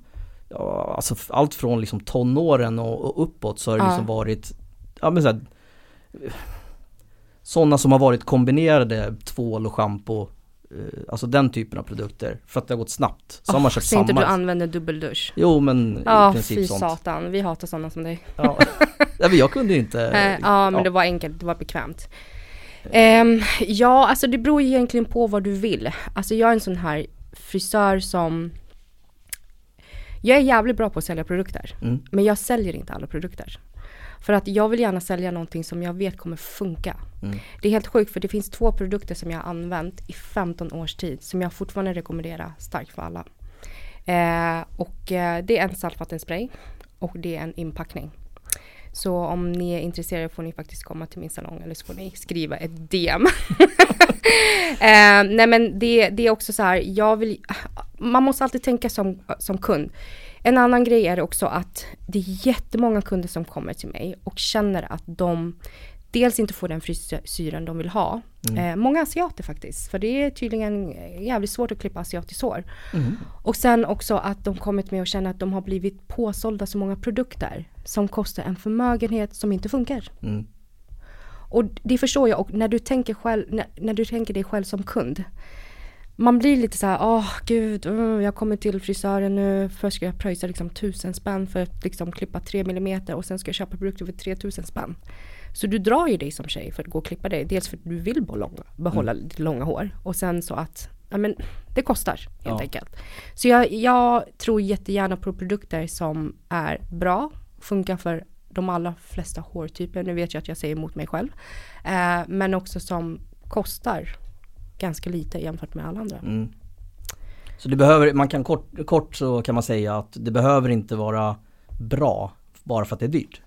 ja, alltså allt från liksom tonåren och, och uppåt så har det Ja. liksom varit ja, men så här, sådana som har varit kombinerade tvål och schampo eh, Alltså den typen av produkter för att det har gått snabbt. Så har man Oh, köpt så inte samma. du använder dubbeldusch. Jo men Ja, i princip fy sånt. satan. Vi hatar sådana som dig. Ja. ja, men jag kunde ju inte. Eh, ja, men det var enkelt, det var bekvämt. Ehm, ja, alltså det beror ju egentligen på vad du vill. Alltså jag är en sån här frisör som jag är jävligt bra på att sälja produkter. Mm. Men jag säljer inte alla produkter. För att jag vill gärna sälja någonting som jag vet kommer funka. Mm. Det är helt sjukt för det finns två produkter som jag har använt i 15 års tid som jag fortfarande rekommenderar starkt för alla. Eh, och eh, det är en saltvattenspray och det är en inpackning. Så om ni är intresserade får ni faktiskt komma till min salong eller så får ni skriva ett DM. eh, nej men det, det är också så här, jag vill, man måste alltid tänka som, som kund. En annan grej är också att det är jättemånga kunder som kommer till mig och känner att de dels inte får den frisyren de vill ha. Eh, många asiater faktiskt, för det är tydligen jävligt svårt att klippa asiatiskt hår. Mm. Och sen också att de kommit med och känner att de har blivit påsålda så många produkter som kostar en förmögenhet som inte funkar. Mm. Och det förstår jag och när du tänker själv, när, när du tänker dig själv som kund. Man blir lite så här, åh gud, uh, jag kommer till frisören nu, först ska jag pröjsa liksom tusen spänn för att liksom klippa tre millimeter och sen ska jag köpa produkter för 3000 spänn. Så du drar ju dig som tjej för att gå och klippa dig, dels för att du vill behålla, behålla ditt långa hår och sen så att, ja men det kostar helt Ja. enkelt. Så jag, jag tror jättegärna på produkter som är bra, funkar för de allra flesta hårtyper. Nu vet jag att jag säger emot mig själv. Eh, men också som kostar ganska lite jämfört med alla andra. Mm. Så det behöver, man kan kort, kort så kan man säga att det behöver inte vara bra bara för att det är dyrt.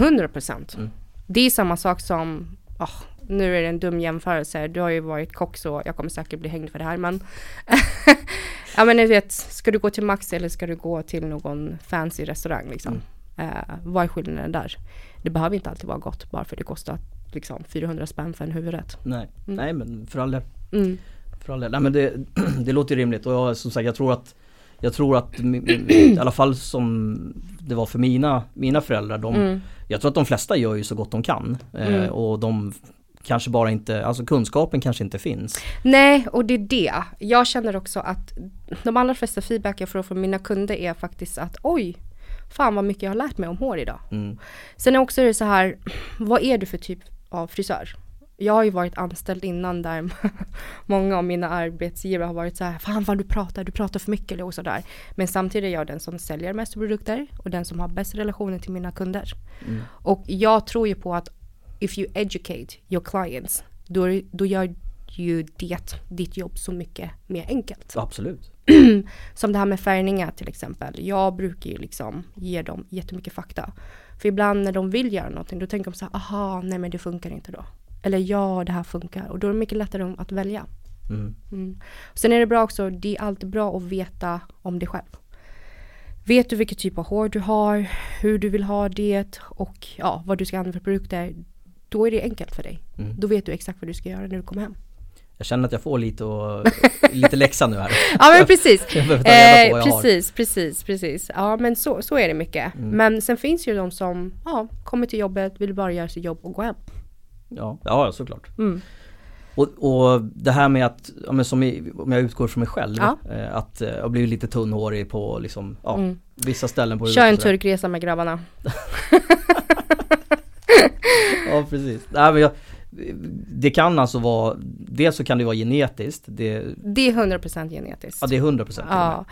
100 procent. Mm. Det är samma sak som, åh, nu är det en dum jämförelse, du har ju varit kock så jag kommer säkert bli hängd för det här men Ja men ni vet, ska du gå till Max eller ska du gå till någon fancy restaurang liksom? Mm. Eh, vad är skillnaden där? Det behöver inte alltid vara gott bara för det kostar liksom 400 spänn för en huvudrätt. Nej, Mm. nej men för all del. Mm. För all del. Nej men det, det låter ju rimligt och jag, som sagt jag tror att Jag tror att i alla fall som det var för mina, mina föräldrar de, Mm. Jag tror att de flesta gör ju så gott de kan eh, Mm. och de kanske bara inte, alltså kunskapen kanske inte finns. Nej, och det är det. Jag känner också att de allra flesta feedback jag får från mina kunder är faktiskt att oj, fan vad mycket jag har lärt mig om hår idag. Mm. Sen är också det så här, vad är du för typ av frisör? Jag har ju varit anställd innan där många av mina arbetsgivare har varit så här, fan vad du pratar, du pratar för mycket eller och sådär. Men samtidigt är jag den som säljer mest produkter och den som har bäst relationer till mina kunder. Mm. Och jag tror ju på att if you educate your clients, då, då gör ju det ditt jobb så mycket mer enkelt. Absolut. Som det här med färgningar till exempel. Jag brukar ju liksom ge dem jättemycket fakta. För ibland när de vill göra någonting då tänker de så här, aha, nej men det funkar inte då. Eller ja, det här funkar. Och då är det mycket lättare att välja. Mm. Mm. Sen är det bra också, det är alltid bra att veta om dig själv. Vet du vilken typ av hår du har, hur du vill ha det och ja, vad du ska använda för produkter. Då är det enkelt för dig. Mm. Då vet du exakt vad du ska göra när du kommer hem. Jag känner att jag får lite, och, lite läxa nu här. Ja men precis. Eh, precis, precis, precis. Ja men så, så är det mycket. Mm. Men sen finns ju de som ja, kommer till jobbet, vill bara göra sitt jobb och gå hem. Ja, ja såklart. Mm. Och, och det här med att, ja, men som i, om jag utgår från mig själv, Ja. eh, att eh, jag har blivit lite tunnhårig på liksom, ja, Mm. vissa ställen på Kör en turkresa med grabbarna. Ja precis. Nej, men jag, det kan alltså vara, dels så kan det vara genetiskt. Det, Det är 100% genetiskt. ja det är 100% till och med. Ja,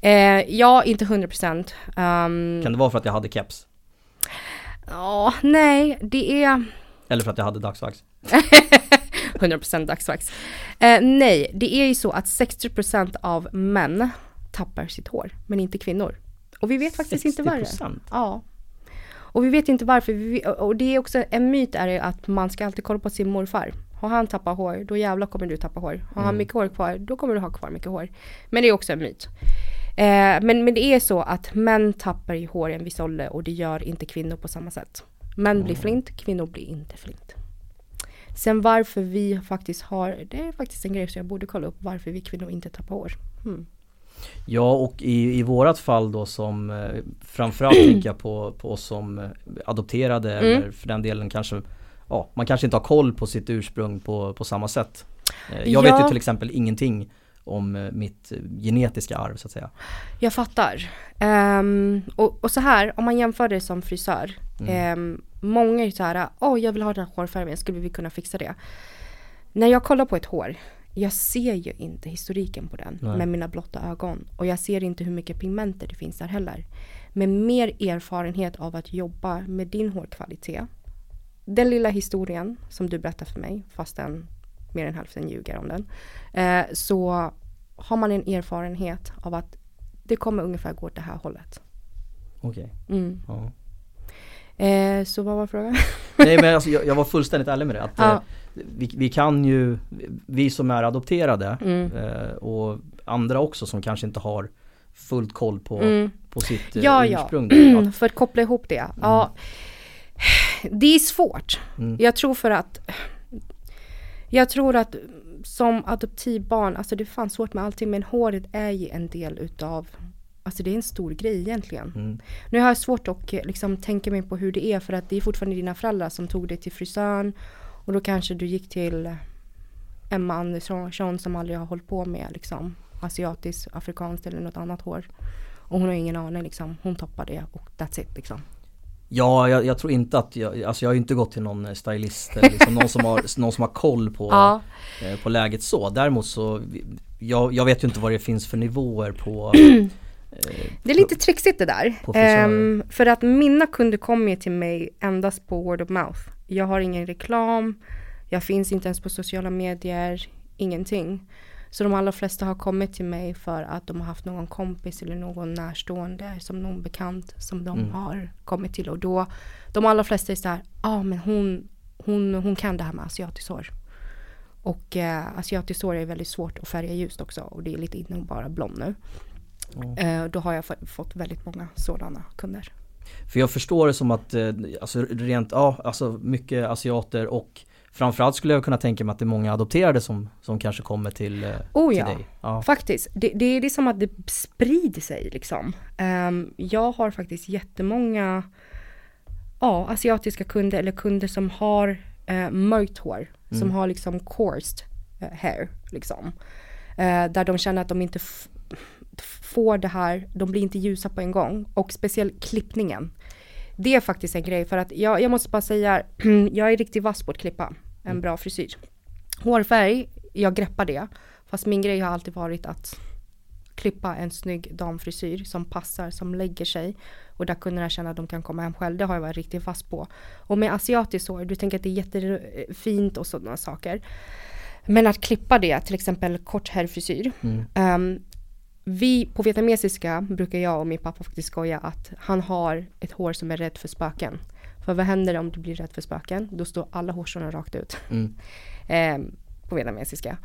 eh, ja inte 100%. Um, Kan det vara för att jag hade keps? Ja, nej, det är Eller för att jag hade dagsvax? 100% dagsvax. Eh, nej, det är ju så att 60% av män tappar sitt hår, men inte kvinnor. Och vi vet faktiskt inte varför. 60%? Ja. Och vi vet inte varför. Vi- Och det är också en myt är att man ska alltid kolla på sin morfar. Har han tappat hår, då jävlar kommer du tappa hår. Har han mycket hår kvar, då kommer du ha kvar mycket hår. Men det är också en myt. Eh, men, men det är så att män tappar ju hår i en viss ålder och det gör inte kvinnor på samma sätt. Män blir flint, kvinnor blir inte flint. Sen varför vi faktiskt har, det är faktiskt en grej som jag borde kolla upp, varför vi kvinnor inte tappar hår. Hmm. Ja och i, i vårat fall då som eh, framförallt tänker jag på, på oss som eh, adopterade Mm. eller för den delen kanske Ja, man kanske inte har koll på sitt ursprung på, på samma sätt. Eh, Jag vet Ja. ju till exempel ingenting om eh, mitt genetiska arv så att säga. Jag fattar. Ehm, och, och så här, om man jämför det som frisör. ehm, många är så här, åh jag vill ha den här hårfärgen, skulle vi kunna fixa det? När jag kollar på ett hår, jag ser ju inte historiken på den Nej. med mina blotta ögon. Och jag ser inte hur mycket pigmenter det finns där heller. Med mer erfarenhet av att jobba med din hårkvalitet. Den lilla historien som du berättar för mig, fastän mer än hälften ljuger om den. Eh, så har man en erfarenhet av att det kommer ungefär gå åt det här hållet. Okej. Mm. Ja. Eh, så vad var frågan? Nej men alltså, jag, jag var fullständigt ärlig med det. Att, Ja. eh, vi, vi kan ju, vi som är adopterade Mm. eh, och andra också som kanske inte har fullt koll på, Mm. på sitt eh, Ja, ja. ursprung. då, att- för att koppla ihop det. Ja, det är svårt. Mm. Jag tror för att jag tror att som adoptivbarn, alltså det är fan svårt med allting men håret är ju en del utav Alltså det är en stor grej egentligen. Mm. Nu har jag svårt att eh, liksom tänka mig på hur det är för att det är fortfarande dina föräldrar som tog dig till frisören och då kanske du gick till Emma Andersson som aldrig har hållit på med liksom asiatiskt, afrikanskt eller något annat hår. Och hon har ingen aning liksom. Hon toppar det och that's it liksom. Ja, jag, jag tror inte att jag, alltså jag har inte gått till någon eh, stylist eller liksom någon, som har, någon som har koll på, Ja. eh, på läget så. Däremot så, jag, jag vet ju inte vad det finns för nivåer på eh, Det är lite trixigt det där. Ehm, för att mina kunder kommer ju till mig endast på word of mouth. Jag har ingen reklam, jag finns inte ens på sociala medier, ingenting. Så de allra flesta har kommit till mig för att de har haft någon kompis eller någon närstående som någon bekant som de Mm. har kommit till. Och då, de allra flesta är så här, ja ah, men hon, hon, hon kan det här med asiatiskt hår. Och eh, asiatiskt hår är väldigt svårt att färga ljust också och det är lite inne att bara blond nu. Eh, då har jag fått väldigt många sådana kunder. För jag förstår det som att, eh, alltså rent, ja alltså mycket asiater och Framförallt skulle jag kunna tänka mig att det är många adopterade som, som kanske kommer till, eh, Oh till ja. dig. Ja. Faktiskt, det, det, det är som att det sprider sig liksom. Ehm, jag har faktiskt jättemånga ja, asiatiska kunder eller kunder som har uh, mörkt hår. Som har liksom coarsed hair liksom. Där de känner att de inte får det här, de blir inte ljusa på en gång. Och speciellt klippningen. Det är faktiskt en grej för att jag, jag måste bara säga, jag är riktigt vass på att klippa en bra frisyr. Hårfärg, jag greppar det. Fast min grej har alltid varit att klippa en snygg damfrisyr som passar, som lägger sig. Och där kunderna känner att de kan komma hem själv. Det har jag varit riktigt fast på. Och med asiatiskt hår, du tänker att det är jättefint och sådana saker. Men att klippa det, till exempel kort herrfrisyr. Mm. Ehm, vi på vietnamesiska brukar jag och min pappa faktiskt skoja att han har ett hår som är rädd för spöken. För vad händer om du blir rädd för spöken? Då står alla hårstrån rakt ut. Mm. Ehm, på vietnamesiska.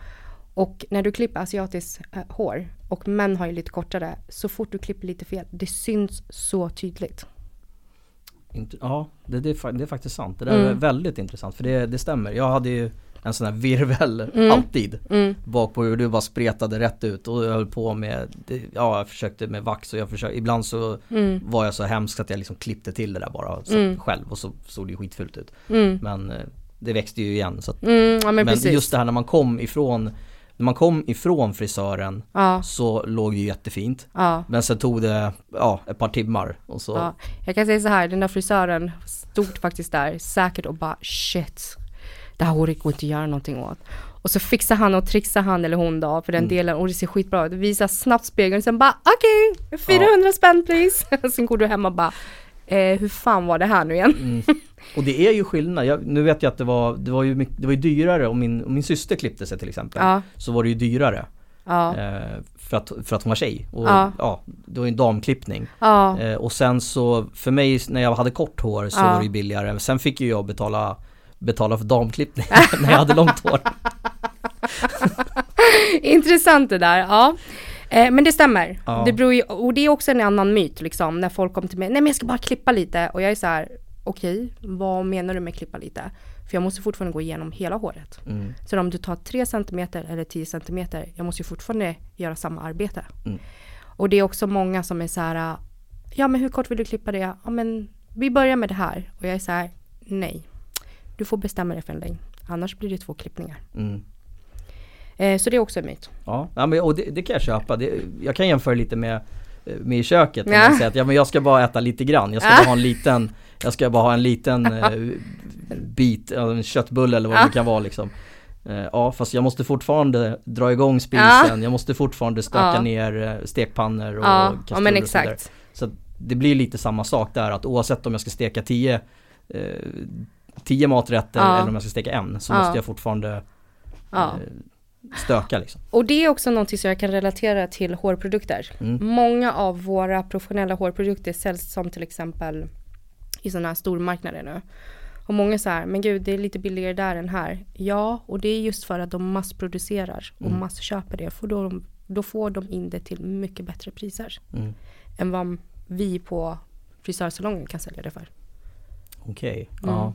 Och när du klipper asiatiskt eh, hår och män har ju lite kortare, så fort du klipper lite fel, det syns så tydligt. Inte, ja, det, det, är, det är faktiskt sant. Det där är Mm. väldigt intressant för det, det stämmer. Jag hade ju en sån här virvel Mm. alltid Mm. bak på hur du bara spretade rätt ut och jag höll på med, ja jag försökte med vax och jag försökte, ibland så Mm. var jag så hemsk att jag liksom klippte till det där bara så Mm. själv och så såg det ju skitfult ut. Mm. Men eh, det växte ju igen så att, Mm, ja men, men, just det här när man kom ifrån när man kom ifrån frisören Ja, så låg det jättefint. ja, Men sen tog det, ja, ett par timmar och så ja. Jag kan säga så här, den där frisören stod faktiskt där säkert och bara shit. Det här håret går inte att göra någonting åt. Och så fixar han och trixar han eller hon då för den Mm. delen och det ser skitbra ut. Visar snabbt spegeln sen bara okej, 400 spänn please. sen går du hem och bara eh, hur fan var det här nu igen? Mm. Och det är ju skillnad. Jag, nu vet jag att det var, det var ju, mycket, det var ju dyrare om min, om min syster klippte sig till exempel. Ja, Så var det ju dyrare. ja, Eh, för, att, för att hon var tjej. Och Ja. ja, det var ju en damklippning. ja, Eh, och sen så för mig när jag hade kort hår så Ja. var det ju billigare. Sen fick ju jag betala betala för damklippning när jag hade långt hår. Intressant det där, ja. Eh, men det stämmer. Ja. Det beror ju, och det är också en annan myt liksom, när folk kommer till mig, nej men jag ska bara klippa lite. Och jag är så här, okej, vad menar du med klippa lite? För jag måste fortfarande gå igenom hela håret. Mm. Så om du tar 3 cm eller 10 cm, jag måste ju fortfarande göra samma arbete. Mm. Och det är också många som är så här, ja men hur kort vill du klippa det? Ja men vi börjar med det här. Och jag är så här, nej. Du får bestämma dig för en längd. Annars blir det två klippningar. Mm. Eh, så det är också en myt. Ja, ja men, och det, det kan jag köpa. Det, jag kan jämföra lite med, eh, med i köket. Ja. man säger att ja, men jag ska bara äta lite grann. Jag ska Ja. bara ha en liten Jag ska bara ha en liten eh, bit, ja, en köttbulle eller vad Ja. det kan vara liksom. Eh, ja fast jag måste fortfarande dra igång spisen, jag måste fortfarande stöka Ja. ner eh, stekpannor och Ja, ja kastruller men och så vidare. exakt. Så det blir lite samma sak där att oavsett om jag ska steka 10 eh, 10 maträtter Ja. eller om jag ska steka en så Ja. måste jag fortfarande Ja. eh, stöka liksom. Och det är också någonting som jag kan relatera till hårprodukter. Mm. Många av våra professionella hårprodukter säljs som till exempel i sådana här stormarknader nu. Och många säger, men gud det är lite billigare där än här. Ja, och det är just för att de massproducerar och Mm. massköper det. För då, då får de in det till mycket bättre priser Mm. än vad vi på frisörsalongen kan sälja det för. Okej, Mm. ja.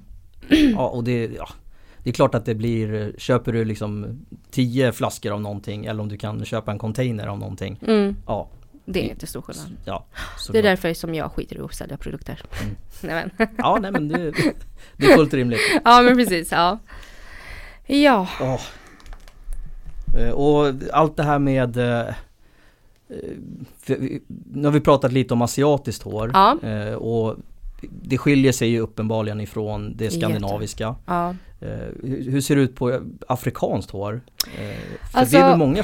Ja och det, ja. det är klart att det blir, köper du liksom 10 flaskor av någonting eller om du kan köpa en container av någonting. Mm, Ja, det är inte stor skillnad. ja. Det är därför som jag skiter i att sälja produkter. Mm. Nej, men. Ja, nej men det, det är fullt rimligt. ja men precis, ja. Ja. Eh, Och allt det här med eh, eh, Nu har vi pratat lite om asiatiskt hår Ja. och det skiljer sig ju uppenbarligen ifrån det skandinaviska. ja. Eh, Hur ser det ut på afrikanskt hår? Eh, För Alltså- det är väl många,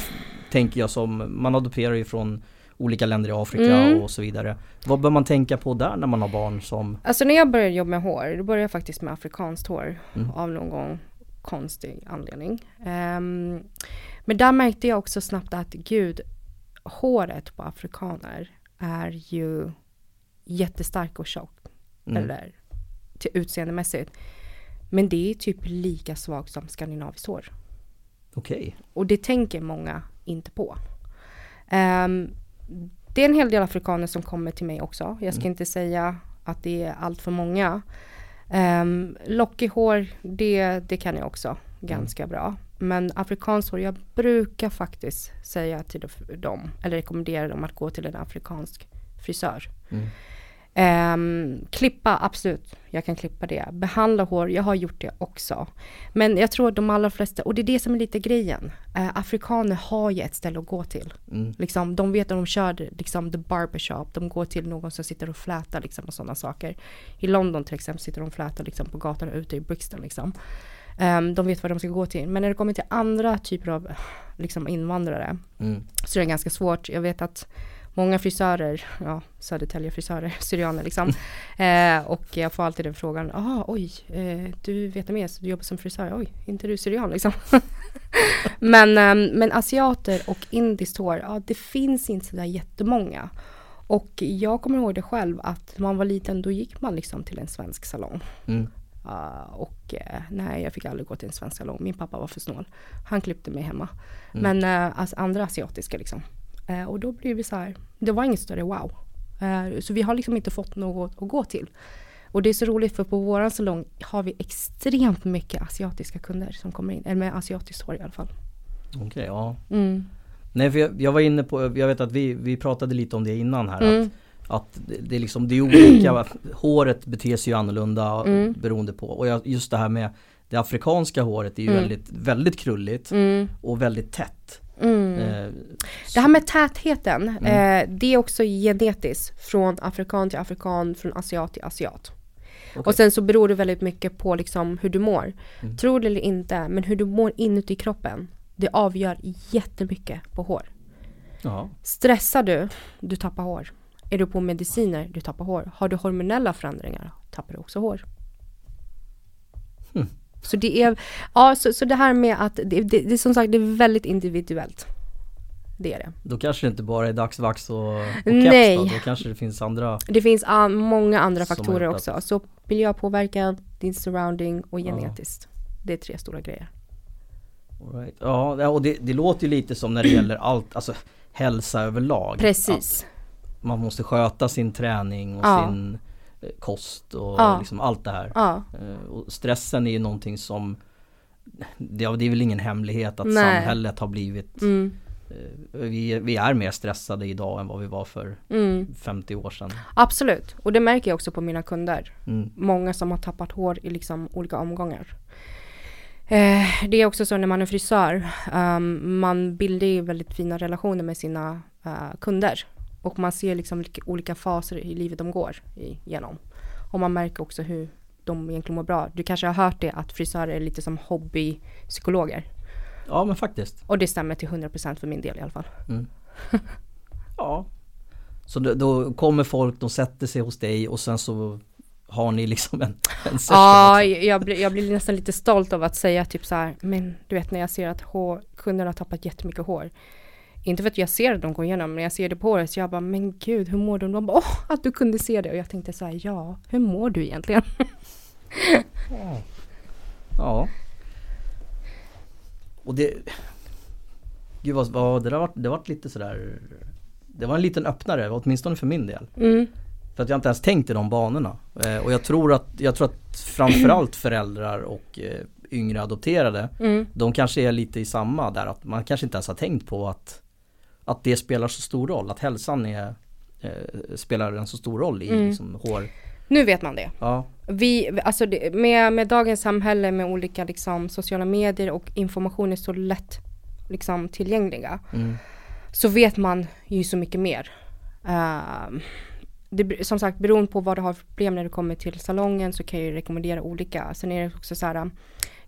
tänker jag, som man adopterar ju från olika länder i Afrika Mm. och så vidare. Vad bör man tänka på där när man har barn som Alltså när jag började jobba med hår, då började jag faktiskt med afrikanskt hår Mm. av någon konstig anledning. Ehm, men där märkte jag också snabbt att gud, håret på afrikaner är ju jättestark och tjock. Mm. Eller till utseendemässigt. Men det är typ lika svagt som skandinaviskt hår. Okej, Och det tänker många inte på. Ehm, det är en hel del afrikaner som kommer till mig också. Jag ska Mm. inte säga att det är allt för många. Um, lockigt hår, det, det kan jag också ganska bra. Men afrikanskt hår, jag brukar faktiskt säga till dem, eller rekommendera dem att gå till en afrikansk frisör. Mm. Ehm, klippa, absolut. Jag kan klippa det. Behandla hår, jag har gjort det också. Men jag tror att de allra flesta, och det är det som är lite grejen. Eh, afrikaner har ju ett ställe att gå till. Mm. Liksom, de vet att de kör liksom, the barbershop. De går till någon som sitter och flätar liksom, och sådana saker. I London till exempel sitter de och flätar liksom, på gatan ute i Brixton. Liksom. Ehm, de vet vad de ska gå till. Men när det kommer till andra typer av liksom, invandrare Mm. så är det ganska svårt. Jag vet att många frisörer, ja Södertälje frisörer, syrianer liksom. Eh, och jag får alltid den frågan, ah oj, eh, du är vietnames, du jobbar som frisör, oj, inte du syrian liksom. men, ehm, men asiater och indiskt hår, ja det finns inte sådär jättemånga. Och jag kommer ihåg det själv att när man var liten då gick man liksom till en svensk salong. Mm. Uh, och uh, nej, jag fick aldrig gå till en svensk salong. Min pappa var för snål. Han klippte mig hemma. Mm. Men uh, alltså andra asiatiska liksom. Uh, och då blir vi så här, det var inget större wow. Uh, så vi har liksom inte fått något att gå till. Och det är så roligt för på våran salong har vi extremt mycket asiatiska kunder som kommer in. Eller med asiatiskt hår i alla fall. Okej, ja. Mm. Nej för jag, jag var inne på, jag vet att vi, vi pratade lite om det innan här. Mm. Att, att det, det är liksom, det är olika, håret beter sig ju annorlunda Mm. beroende på. Och jag, just det här med det afrikanska håret är ju Mm. väldigt, väldigt krulligt Mm. och väldigt tätt. Mm. Eh, Det här med tätheten, Mm. eh, det är också genetiskt från afrikan till afrikan, från asiat till asiat. Och sen så beror det väldigt mycket på liksom hur du mår. Mm. Tror det eller inte, men hur du mår inuti kroppen. Det avgör jättemycket på hår. Ja. Stressar du, du tappar hår. Är du på mediciner, du tappar hår. Har du hormonella förändringar, tappar du också hår. Hmm. Så det är, ja så, så det här med att, det, det, det är som sagt det är väldigt individuellt. Det är det. Då kanske det inte bara är dagsvax och, och Nej. då, då kanske det finns andra Det finns ah, många andra faktorer också. Så miljöpåverkan, din surrounding och Ja. genetiskt. Det är tre stora grejer. All right. Ja, ja, och det, det låter ju lite som när det gäller allt, alltså hälsa överlag. Precis. Man måste sköta sin träning och Ja. sin kost och Ja. liksom allt det här. Ja, Eh, Och stressen är ju någonting som det, det är väl ingen hemlighet att Nej. samhället har blivit mm, eh, vi, vi är mer stressade idag än vad vi var för mm. 50 år sedan. Absolut. Och det märker jag också på mina kunder. Mm. Många som har tappat hår i liksom olika omgångar. Eh, det är också så när man är frisör. ehm, man bildar ju väldigt fina relationer med sina eh, kunder. Och man ser liksom olika faser i livet de går igenom. Och man märker också hur de egentligen mår bra. Du kanske har hört det att frisörer är lite som hobbypsykologer. Ja men faktiskt. Och det stämmer till 100% för min del i alla fall. Mm. ja. Så då, då kommer folk, de sätter sig hos dig och sen så har ni liksom en, en Ja, jag blir, jag blir nästan lite stolt av att säga typ så här, men du vet när jag ser att hår, kunderna har tappat jättemycket hår. Inte för att jag ser att de går igenom, men jag ser det på håret så jag bara, men gud hur mår du? De bara, åh att du kunde se det. Och jag tänkte så här, ja, hur mår du egentligen? Ja. Och det... Gud vad, vad det där var, det var lite sådär... Det var en liten öppnare, åtminstone för min del. Mm, För att jag inte ens tänkt i de banorna. Eh, och jag tror att, jag tror att framförallt föräldrar och eh, yngre adopterade mm, De kanske är lite i samma där att man kanske inte ens har tänkt på att Att det spelar så stor roll, att hälsan är eh, Spelar en så stor roll i Mm. liksom, hår nu vet man det. Ja, Vi, alltså det, med, med dagens samhälle med olika liksom, sociala medier och information är så lätt liksom, tillgängliga. mm, så vet man ju så mycket mer. Ehm, det, som sagt, beroende på vad du har för problem när du kommer till salongen så kan jag ju rekommendera olika. Sen är det också så här,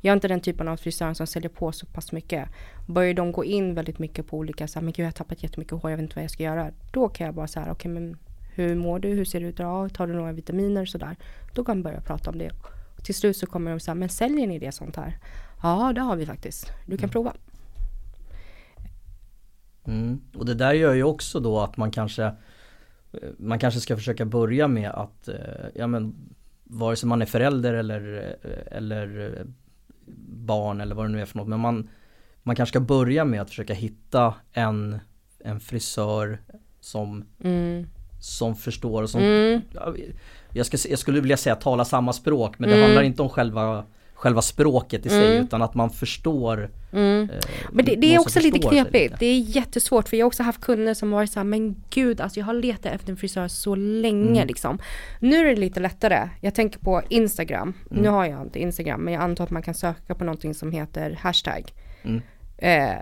jag är inte den typen av frisör som säljer på så pass mycket. Börjar de gå in väldigt mycket på olika, så här, men gud jag har tappat jättemycket hår, jag vet inte vad jag ska göra. Då kan jag bara säga, okej men hur mår du, hur ser det ut idag, tar du några vitaminer och sådär. Då kan man börja prata om det. Och till slut så kommer de säga, men säljer ni det sånt här? Ja det har vi faktiskt, du kan prova. mm. Och det där gör ju också då att man kanske eh, Man kanske ska försöka börja med att eh, Ja men Vare sig man är förälder eller eh, Eller Barn eller vad det nu är för något men man Man kanske ska börja med att försöka hitta en En frisör Som Mm. Som förstår och som Mm. Ja, jag, ska, jag skulle vilja säga tala samma språk men det Mm. handlar inte om själva Själva språket i sig Mm. utan att man förstår Mm. eh, Men det, det är också lite sig knepigt. lite. Det är jättesvårt för jag har också haft kunder som varit såhär, men gud alltså jag har letat efter en frisör så länge Mm. liksom. Nu är det lite lättare. Jag tänker på Instagram. Mm. Nu har jag inte Instagram men jag antar att man kan söka på någonting som heter hashtag. Mm. Eh,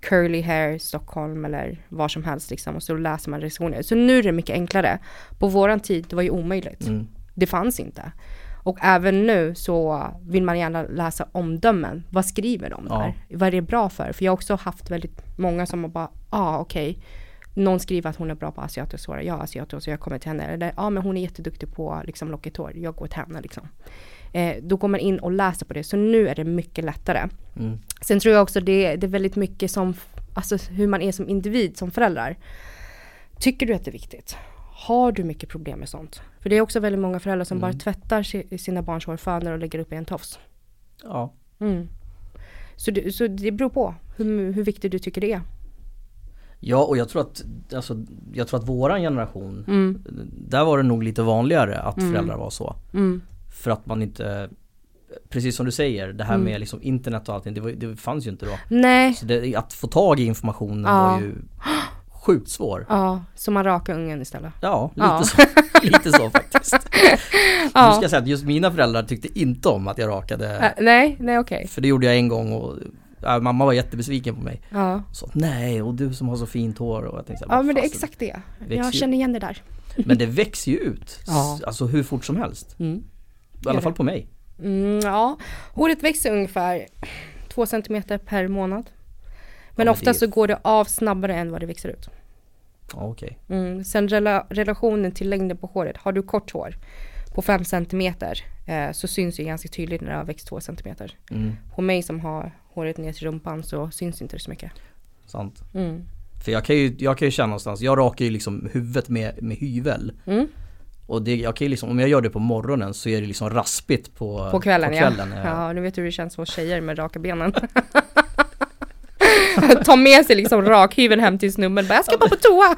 curly hair Stockholm eller var som helst liksom och så läser man recensioner. Så nu är det mycket enklare. På våran tid det var ju omöjligt. Mm. Det fanns inte. Och även nu så vill man gärna läsa omdömen. Vad skriver de Ja. där? Vad är det bra för? För jag har också haft väldigt många som har bara, ja ah, okej. Någon skriver att hon är bra på asiatiskt hår. Jag är asiatisk så jag kommer till henne. Eller ja ah, men hon är jätteduktig på liksom lockigt hår. Jag går till henne liksom. Eh, då går man in och läser på det. Så nu är det mycket lättare. Mm. Sen tror jag också det, det är väldigt mycket som, alltså hur man är som individ, som föräldrar. Tycker du att det är viktigt? Har du mycket problem med sånt? För det är också väldigt många föräldrar som Mm. bara tvättar si- sina barns hårfönor och lägger upp i en tofs. Ja. Mm. Så, det, så det beror på hur, hur viktigt du tycker det är. ja och jag tror att alltså, Jag tror att våran generation Mm. Där var det nog lite vanligare att Mm. föräldrar var så Mm. För att man inte Precis som du säger, det här Mm. med liksom internet och allting, det, var, det fanns ju inte då Nej, Så det, att få tag i informationen Ja. var ju sjukt svår ja, så man rakar ungen istället. Ja, lite, Ja. Så, lite så faktiskt Nu Ja. ska jag säga att just mina föräldrar tyckte inte om att jag rakade Äh, nej, nej okej. För det gjorde jag en gång och ja, mamma var jättebesviken på mig Ja. Så nej, och du som har så fint hår och jag tänkte ja, men det är exakt det. Jag känner igen det där. Men det växer ju ut, Ja. alltså hur fort som helst Mm. I alla fall på mig. Mm, ja, håret växer ungefär två centimeter per månad. Men men ofta det så går det av snabbare än vad det växer ut. Ja, okej. Mm. Sen rela relationen till längden på håret. Har du kort hår på 5 centimeter eh, så syns det ganska tydligt när det har växt 2 centimeter. Mm, På mig som har håret ner till rumpan så syns inte det så mycket. sant. Mm. För jag kan ju, jag kan ju känna någonstans, jag rakar ju liksom huvudet med, med hyvel. Mm. Och det, jag kan ju liksom, om jag gör det på morgonen så är det liksom raspigt på, På kvällen, på ja. kvällen eh. Ja, nu vet du hur det känns hos tjejer med raka benen. Ta med sig liksom rakhyveln hem till snubben. Bara, Jag ska bara på toa.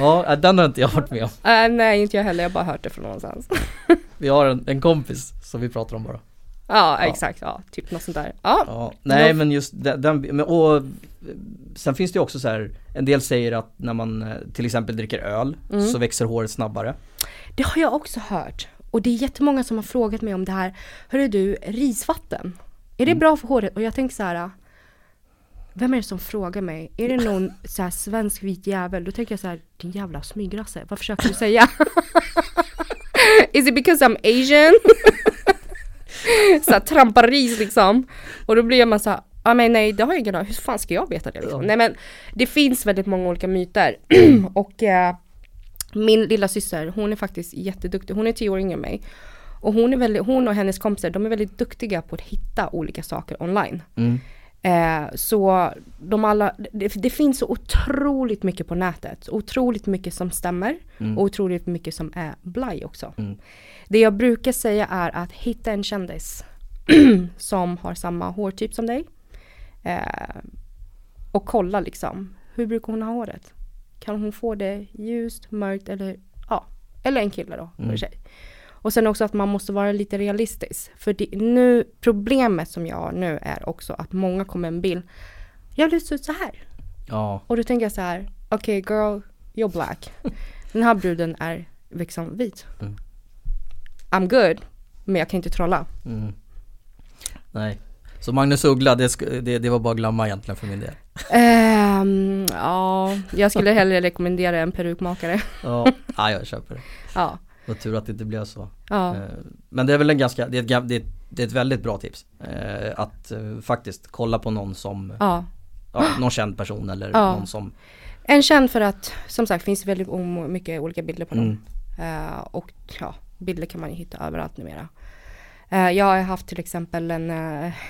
Ja, den har inte jag varit med om. Äh, nej, inte jag heller. Jag har bara hört det från någonstans. Vi har en, en kompis som vi pratar om bara. Ja, exakt. Ja, typ något sånt där. Ja, Ja, nej Jag- men just den, den och sen finns det ju också så här, en del säger att när man eh, till exempel dricker öl Mm. så växer håret snabbare. det har jag också hört. Och det är jättemånga som har frågat mig om det här. Hörru du, risvatten. Är det bra för håret? Och jag tänker så här. Vem är det som frågar mig? Är det någon så här svensk vit jävel? Då tänker jag så här, din jävla smygrasse. Vad försöker du säga? Is it because I'm Asian? så här, trampar ris liksom. Och då blir man så här, ja men nej det har jag ingen aning Hur fan ska jag veta det liksom? Nej men det finns väldigt många olika myter. och eh, min lilla syster, hon är faktiskt jätteduktig. Hon är tio år yngre än mig. Och hon, är väldigt, hon och hennes kompisar, de är väldigt duktiga på att hitta olika saker online. Mm. Eh, så de alla, det, det finns så otroligt mycket på nätet. Otroligt mycket som stämmer. Mm. Och otroligt mycket som är blaj också. Mm. Det jag brukar säga är att hitta en kändis som har samma hårtyp som dig. Eh, och kolla liksom, hur brukar hon ha håret? Kan hon få det ljust, mörkt eller ja, eller en kille då, Mm. för sig. Och sen också att man måste vara lite realistisk. För det, nu, problemet som jag har nu är också att många kommer med en bild. Jag vill se ut så här. Ja, Och då tänker jag så här, okej girl, you're black. Den här bruden är liksom vit. Mm. I'm good, men jag kan inte trolla. mm. Nej. Så Magnus Uggla, det, det, det var bara att glömma egentligen för min del. Ehm, ja, jag skulle hellre rekommendera en perukmakare. Ja, ja jag köper det. Ja, Vad tur att det inte blev så. ja, Eh, Men det är väl en ganska, det är ett, det är, det är ett väldigt bra tips. Eh, Att eh, faktiskt kolla på någon som, ja. ja, någon känd person eller någon som En känd för att, som sagt, finns väldigt mycket olika bilder på dem. Mm. Och ja, bilder kan man ju hitta överallt numera. Jag har haft till exempel en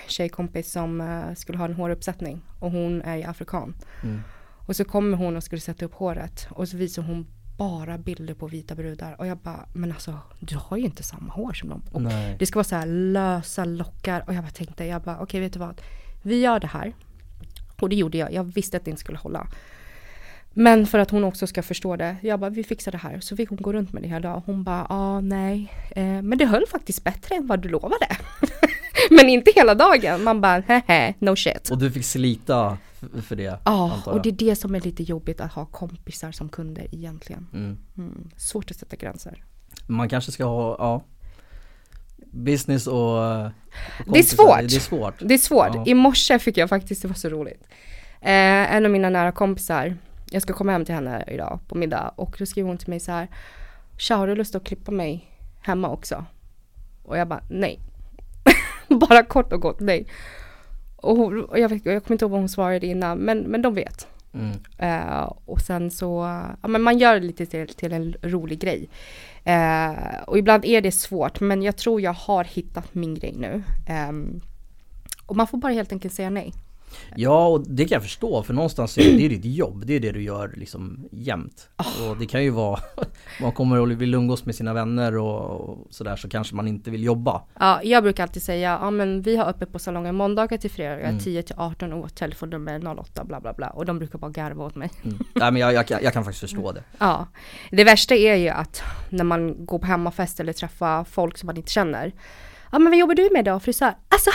tjejkompis som skulle ha en håruppsättning och hon är ju afrikan. Mm. Och så kommer hon och skulle sätta upp håret och så visar hon bara bilder på vita brudar och jag bara, men alltså du har ju inte samma hår som dem. Och Nej. det ska vara så här lösa lockar och jag bara tänkte, jag bara okej vet du vad, vi gör det här. Och det gjorde jag, jag visste att det inte skulle hålla. Men för att hon också ska förstå det, jag bara vi fixar det här. Så fick hon gå runt med det hela dagen. Hon bara, ah nej, eh, men det höll faktiskt bättre än vad du lovade. men inte hela dagen, man bara, hehe, no shit. Och du fick slita för det Ja, och det är det som är lite jobbigt att ha kompisar som kunder egentligen. Mm. Mm. Svårt att sätta gränser. Man kanske ska ha, ja Business och, eh, och Det är kompisar, svårt. Det är svårt Det är svårt. Ja. I morse fick jag faktiskt, det var så roligt. Eh, en av mina nära kompisar, jag ska komma hem till henne idag på middag och då skriver hon till mig så här. Tja, har du lust att klippa mig hemma också? Och jag bara nej. bara kort och gott nej. Och, hon, och jag, vet, jag kommer inte ihåg vad hon svarade innan, men, men de vet. mm. Eh, och sen så, ja men man gör det lite till, till en rolig grej. Eh, och ibland är det svårt, men jag tror jag har hittat min grej nu. Ehm, och man får bara helt enkelt säga nej. Ja och det kan jag förstå för någonstans är det, ditt jobb, det är det du gör liksom jämt. Ah. Och det kan ju vara, man kommer och vill umgås med sina vänner och, och sådär så kanske man inte vill jobba. Ja, jag brukar alltid säga, ja men vi har öppet på salongen måndagar till fredagar, Mm. 10 till 18 och telefonnummer 08 bla bla bla. Och de brukar bara garva åt mig. Mm. Nej men jag, jag, kan, jag kan faktiskt förstå det. Ja, det värsta är ju att när man går på hemmafest eller träffar folk som man inte känner. Ja men vad jobbar du med idag frisör? Alltså,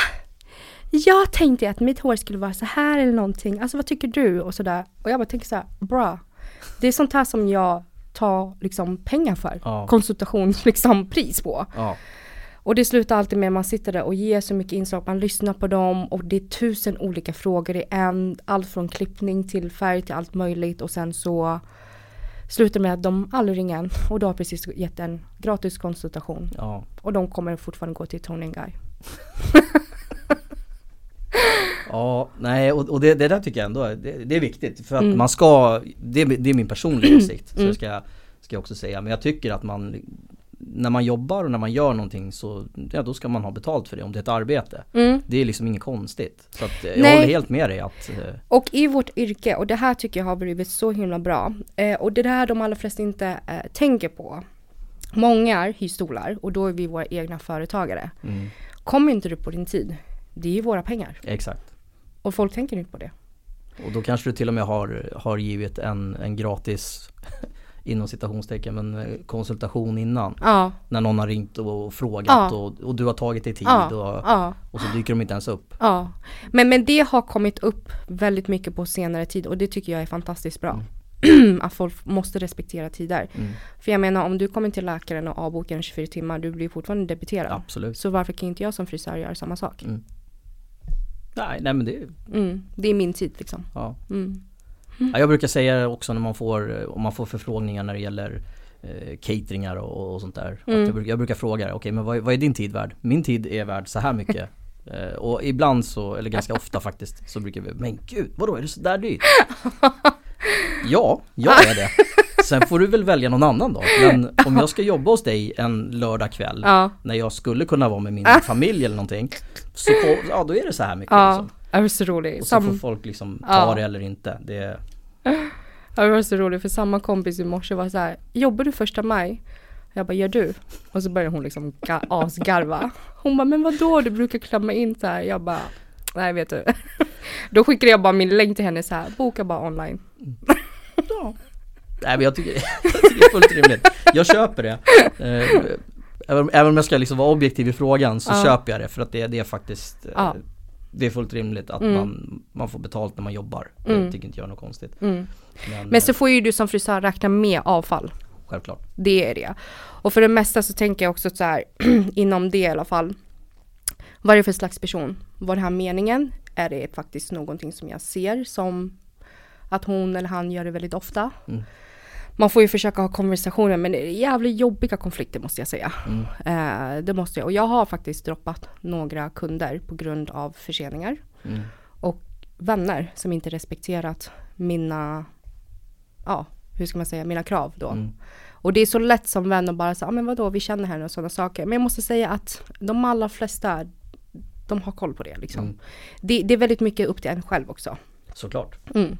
jag tänkte att mitt hår skulle vara så här eller någonting. Alltså vad tycker du? Och sådär. Och jag bara tänker så här, bra. Det är sånt här som jag tar liksom pengar för. Ja. Konsultations liksom pris på. Ja. Och det slutar alltid med att man sitter där och ger så mycket inslag, man lyssnar på dem och det är tusen olika frågor i en. Allt från klippning till färg till allt möjligt och sen så Slutar med att de aldrig ringer en och du har precis gett en gratis konsultation. Ja. Och de kommer fortfarande gå till Tony Guy. Och, och det, det där tycker jag ändå det, det är viktigt för att Mm. man ska, det, är- det är min personliga åsikt, så Mm. ska, jag- ska jag också säga. Men jag tycker att man, när man jobbar och när man gör någonting så, ja då ska man ha betalt för det om det är ett arbete. Mm. Det är liksom inget konstigt. Så att eh, jag Nej. håller helt med dig att, eh, Och i vårt yrke, och det här tycker jag har blivit så himla bra. Eh, och det är här de allra flesta inte eh, tänker på. Många hyr stolar och då är vi våra egna företagare. mm, Kommer inte du på din tid, det är ju våra pengar. exakt. Och folk tänker inte på det. Och då kanske du till och med har, har givit en, en gratis inom citationstecken men eh, konsultation innan. Ja, När någon har ringt och frågat Ja. och, och du har tagit dig tid ja, och, och så dyker de inte ens upp. ja. Men, men det har kommit upp väldigt mycket på senare tid och det tycker jag är fantastiskt bra. att folk måste respektera tider. Mm. För jag menar om du kommer till läkaren och avbokar en 24 timmar, du blir fortfarande debiterad. Absolut. Så varför kan inte jag som frisör göra samma sak? Mm. Nej, nej men det, Mm, det är min tid liksom. ja. Mm. ja. Jag brukar säga också när man får, om man får förfrågningar när det gäller eh, cateringar och, och sånt där. Mm. Jag, brukar, jag brukar fråga, okej men vad, är- vad är din tid värd? Min tid är värd så här mycket. Eh, och ibland så, eller ganska ofta faktiskt, så brukar vi, men gud vadå är det så där dyrt? ja, jag är det. Sen får du väl välja någon annan dag. Men om jag ska jobba hos dig en lördag kväll Ja, när jag skulle kunna vara med min familj eller någonting. Så får, ja då är det så här mycket ja. liksom. Det var så roligt. Och så får folk liksom ta Ja. det eller inte. Det, ja, det var så roligt för samma kompis i morse var så här, jobbar du första maj? Jag bara, gör du? Och så började hon liksom ga- asgarva. Hon bara, men vadå du brukar klämma in så här. Jag bara, nej vet du. Då skickade jag bara min länk till henne så här, boka bara online. ja. Nej men jag tycker, jag tycker det är fullt rimligt. Jag köper det. Eh, Även, även om jag ska liksom vara objektiv i frågan så Ja. köper jag det för att det, det är faktiskt eh, Ja. Det är fullt rimligt att Mm. man, man får betalt när man jobbar. Mm. Jag tycker inte jag är något konstigt. Mm. Men, Men så eh, får ju du som frisör räkna med avfall. självklart. Det är det. Och för det mesta så tänker jag också så här, inom det i alla fall. Vad är det för slags person? Var det här meningen? Är det faktiskt någonting som jag ser som att hon eller han gör det väldigt ofta? Mm. Man får ju försöka ha konversationer men det är jävligt jobbiga konflikter måste jag säga. Mm. Eh, det måste jag. Och jag har faktiskt droppat några kunder på grund av förseningar. Mm. Och vänner som inte respekterat mina, ja hur ska man säga, mina krav då. Mm. Och det är så lätt som vän att bara säga, ah, men vadå, vi känner henne och sådana saker. Men jag måste säga att de allra flesta, de har koll på det liksom. Mm. Det, det är väldigt mycket upp till en själv också. Såklart. Mm.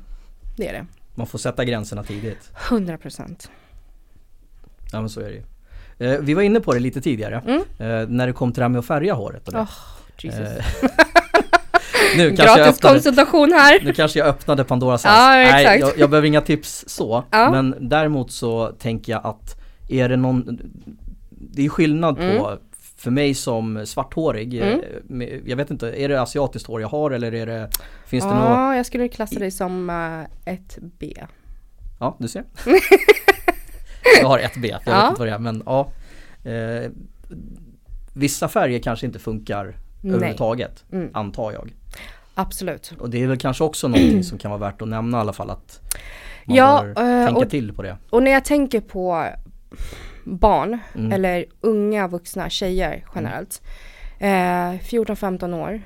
Det är det. Man får sätta gränserna tidigt. 100 procent. Ja men så är det ju. Eh, vi var inne på det lite tidigare. Mm. Eh, när det kom till det här med att färga håret. Oh, Jesus. Eh, nu, kanske jag Gratis öppnade, konsultation här. nu kanske jag öppnade Pandoras ask. Ja, Nej, jag, jag behöver inga tips så. Ja. Men däremot så tänker jag att är det någon Det är skillnad på Mm. För mig som svarthårig, eh, Mm. jag vet inte, är det asiatiskt hår jag har eller är det Finns det ja, något? jag skulle klassa dig som uh, ett B. Ja, du ser. jag har ett B, jag Ja. vet inte vad det är men ja. Eh, vissa färger kanske inte funkar Nej. överhuvudtaget, Mm. antar jag. Absolut. Och det är väl kanske också någonting som kan vara värt att nämna i alla fall att man Ja, bör eh, tänka och- till på det. Och när jag tänker på barn Mm. eller unga vuxna tjejer generellt. Eh, 14-15 år.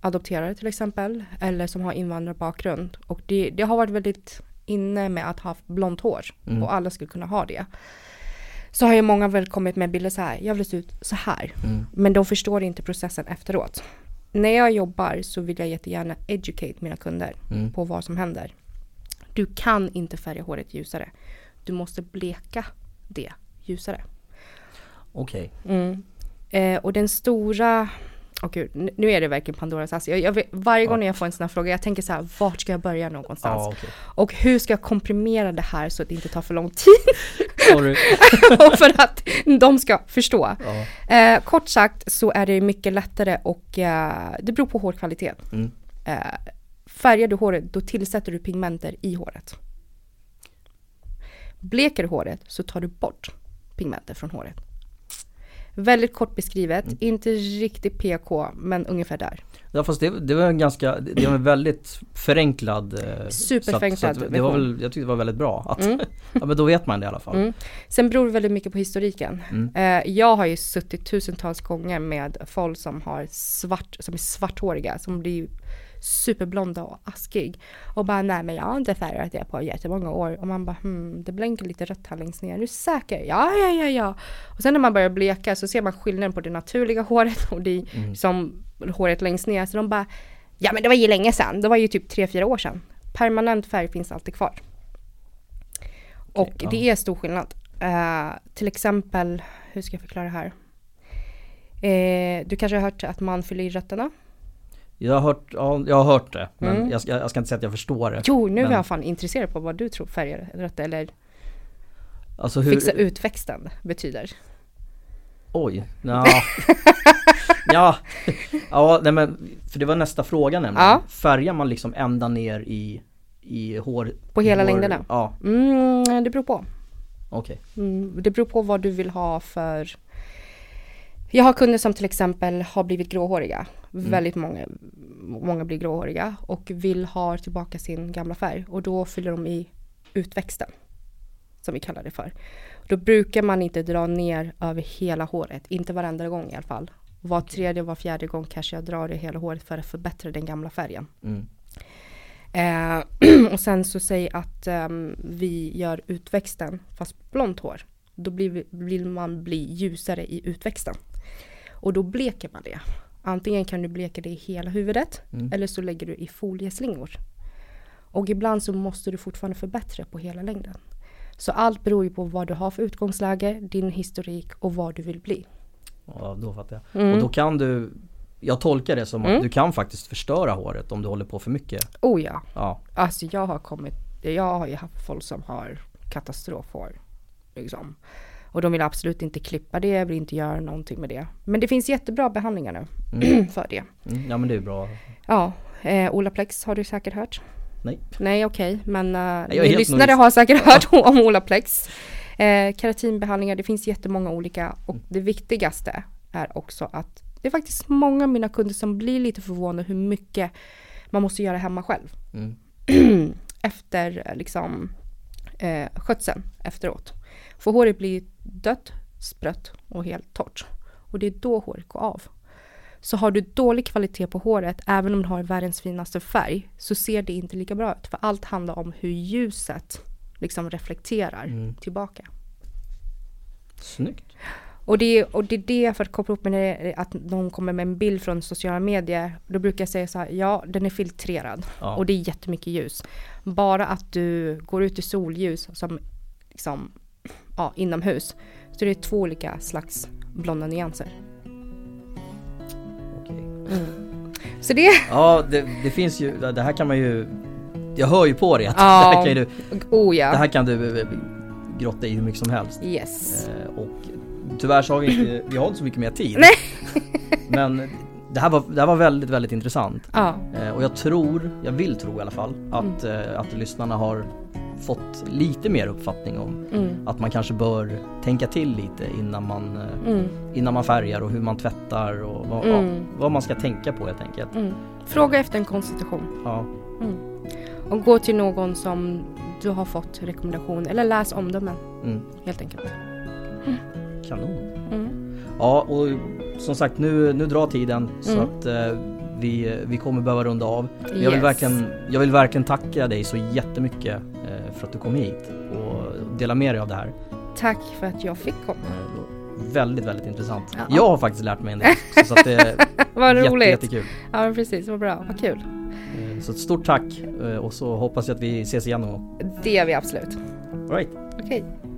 Adopterade till exempel. Eller som har invandrarbakgrund. Och det, det har varit väldigt inne med att ha blont hår. Mm. Och alla skulle kunna ha det. Så har ju många väl kommit med bilder så här. Jag vill se ut så här. Mm. Men de förstår inte processen efteråt. När jag jobbar så vill jag jättegärna educate mina kunder Mm. på vad som händer. Du kan inte färga håret ljusare. Du måste bleka det ljusare. Okej, Mm. Eh, och den stora, åh gud, nu- är det verkligen Pandoras ask. Jag, jag, varje gång Ja. jag får en sån här fråga, jag tänker så här, vart ska jag börja någonstans? ja okej. Och hur ska jag komprimera det här så att det inte tar för lång tid? Sorry. och för att de ska förstå. Ja. Eh, kort sagt så är det mycket lättare och eh, det beror på hårkvalitet. Mm. Eh, färgar du håret, då tillsätter du pigmenter i håret. Bleker du håret så tar du bort pigmenter från håret. Väldigt kort beskrivet, Mm. inte riktigt PK, men ungefär där. Ja fast det, det var en ganska, det var en väldigt förenklad eh, Superförenklad så att, så att det var väl, Jag tyckte det var väldigt bra att, mm. ja men då vet man det i alla fall. Mm. Sen beror det väldigt mycket på historiken. Mm. Eh, jag har ju suttit tusentals gånger med folk som har svart, som är svarthåriga, som blir superblonda och askig. Och bara nej men jag har inte färgat det på jättemånga år. Och man bara hmm, det blänker lite rött här längst ner. Är du säker? Ja, ja, ja, ja. Och sen när man börjar bleka så ser man skillnaden på det naturliga håret och det mm. som håret längst ner. Så de bara ja men det var ju länge sedan. Det var ju typ tre fyra år sedan. Permanent färg finns alltid kvar. Och okay, det är stor skillnad. Uh, till exempel, hur ska jag förklara det här? Uh, du kanske har hört att man fyller i rötterna jag har hört, ja, jag har hört det, men mm. jag, ska, jag, ska, inte säga att jag förstår det. Jo, nu men... är jag fan intresserad på vad du tror färger rätt eller alltså hur... fixa utväxten betyder. Oj, ja. ja, ja nej men, för det var nästa fråga nämligen. Ja. Färgar man liksom ända ner i, i hår? På hela hår, längderna? Ja. Mm, det beror på. Okej. Okay. Mm, det beror på vad du vill ha för jag har kunder som till exempel har blivit gråhåriga. Mm. Väldigt många, många blir gråhåriga och vill ha tillbaka sin gamla färg och då fyller de i utväxten. Som vi kallar det för. Då brukar man inte dra ner över hela håret, inte varenda gång i alla fall. Var tredje, var fjärde gång kanske jag drar i hela håret för att förbättra den gamla färgen. Mm. Eh, och sen så säg att um, vi gör utväxten fast blont hår. Då blir, vill man bli ljusare i utväxten. Och då bleker man det. Antingen kan du bleka det i hela huvudet mm. eller så lägger du i folieslingor. Och ibland så måste du fortfarande förbättra på hela längden. Så allt beror ju på vad du har för utgångsläge, din historik och vad du vill bli. Ja, då fattar jag. Mm. Och då kan du jag tolkar det som att mm. du kan faktiskt förstöra håret om du håller på för mycket. Oh ja. ja. Alltså jag har kommit, jag har ju haft folk som har katastrofhår. Liksom. Och de vill absolut inte klippa det, vill inte göra någonting med det. Men det finns jättebra behandlingar nu mm. för det. Mm, ja men det är bra. Ja, eh, Olaplex har du säkert hört? Nej. Nej okej, okay. men uh, ni lyssnare har säkert hört om Olaplex. Eh, keratinbehandlingar, det finns jättemånga olika och mm. det viktigaste är också att det är faktiskt många av mina kunder som blir lite förvånade hur mycket man måste göra hemma själv. Mm. Efter liksom eh, skötseln efteråt. För håret blir dött, sprött och helt torrt. Och det är då håret går av. Så har du dålig kvalitet på håret, även om du har världens finaste färg, så ser det inte lika bra ut. För allt handlar om hur ljuset liksom reflekterar mm. tillbaka. Snyggt. Och det, och det är det för att koppla upp med det, att någon kommer med en bild från sociala medier. Då brukar jag säga så här, ja den är filtrerad ja. och det är jättemycket ljus. Bara att du går ut i solljus som liksom ja, inomhus. Så det är två olika slags blonda nyanser. Okej. Mm. Så det... Ja, det, det, finns ju, det här kan man ju... Jag hör ju på dig att ja. det, här kan du, oh, ja. det här kan du eh, grotta i hur mycket som helst. Yes. Eh, och tyvärr så har vi inte, vi har inte så mycket mer tid. Nej. Men det här var, det här var väldigt, väldigt intressant. Ja. Eh, och jag tror, jag vill tro i alla fall, att, mm. eh, att lyssnarna har fått lite mer uppfattning om mm. att man kanske bör tänka till lite innan man, eh, mm. innan man färgar och hur man tvättar och vad, ja, mm. vad man ska tänka på helt enkelt. Mm. Fråga efter en konstitution. Ja. Mm. Och gå till någon som du har fått rekommendation eller läs omdömen helt enkelt. Kanon. Ja och som sagt nu, nu drar tiden så att eh, vi, vi kommer behöva runda av. Yes. Jag, vill verkligen, jag vill verkligen tacka dig så jättemycket eh, för att du kom hit och delade med dig av det här. Tack för att jag fick komma. Eh, väldigt, väldigt intressant. Ja. Jag har faktiskt lärt mig en del. Så att det vad jätte, roligt. jättekul. Ja precis, vad bra, vad kul. Så ett stort tack och så hoppas jag att vi ses igen någon gång. Det gör vi absolut. All right. Okej. Okay.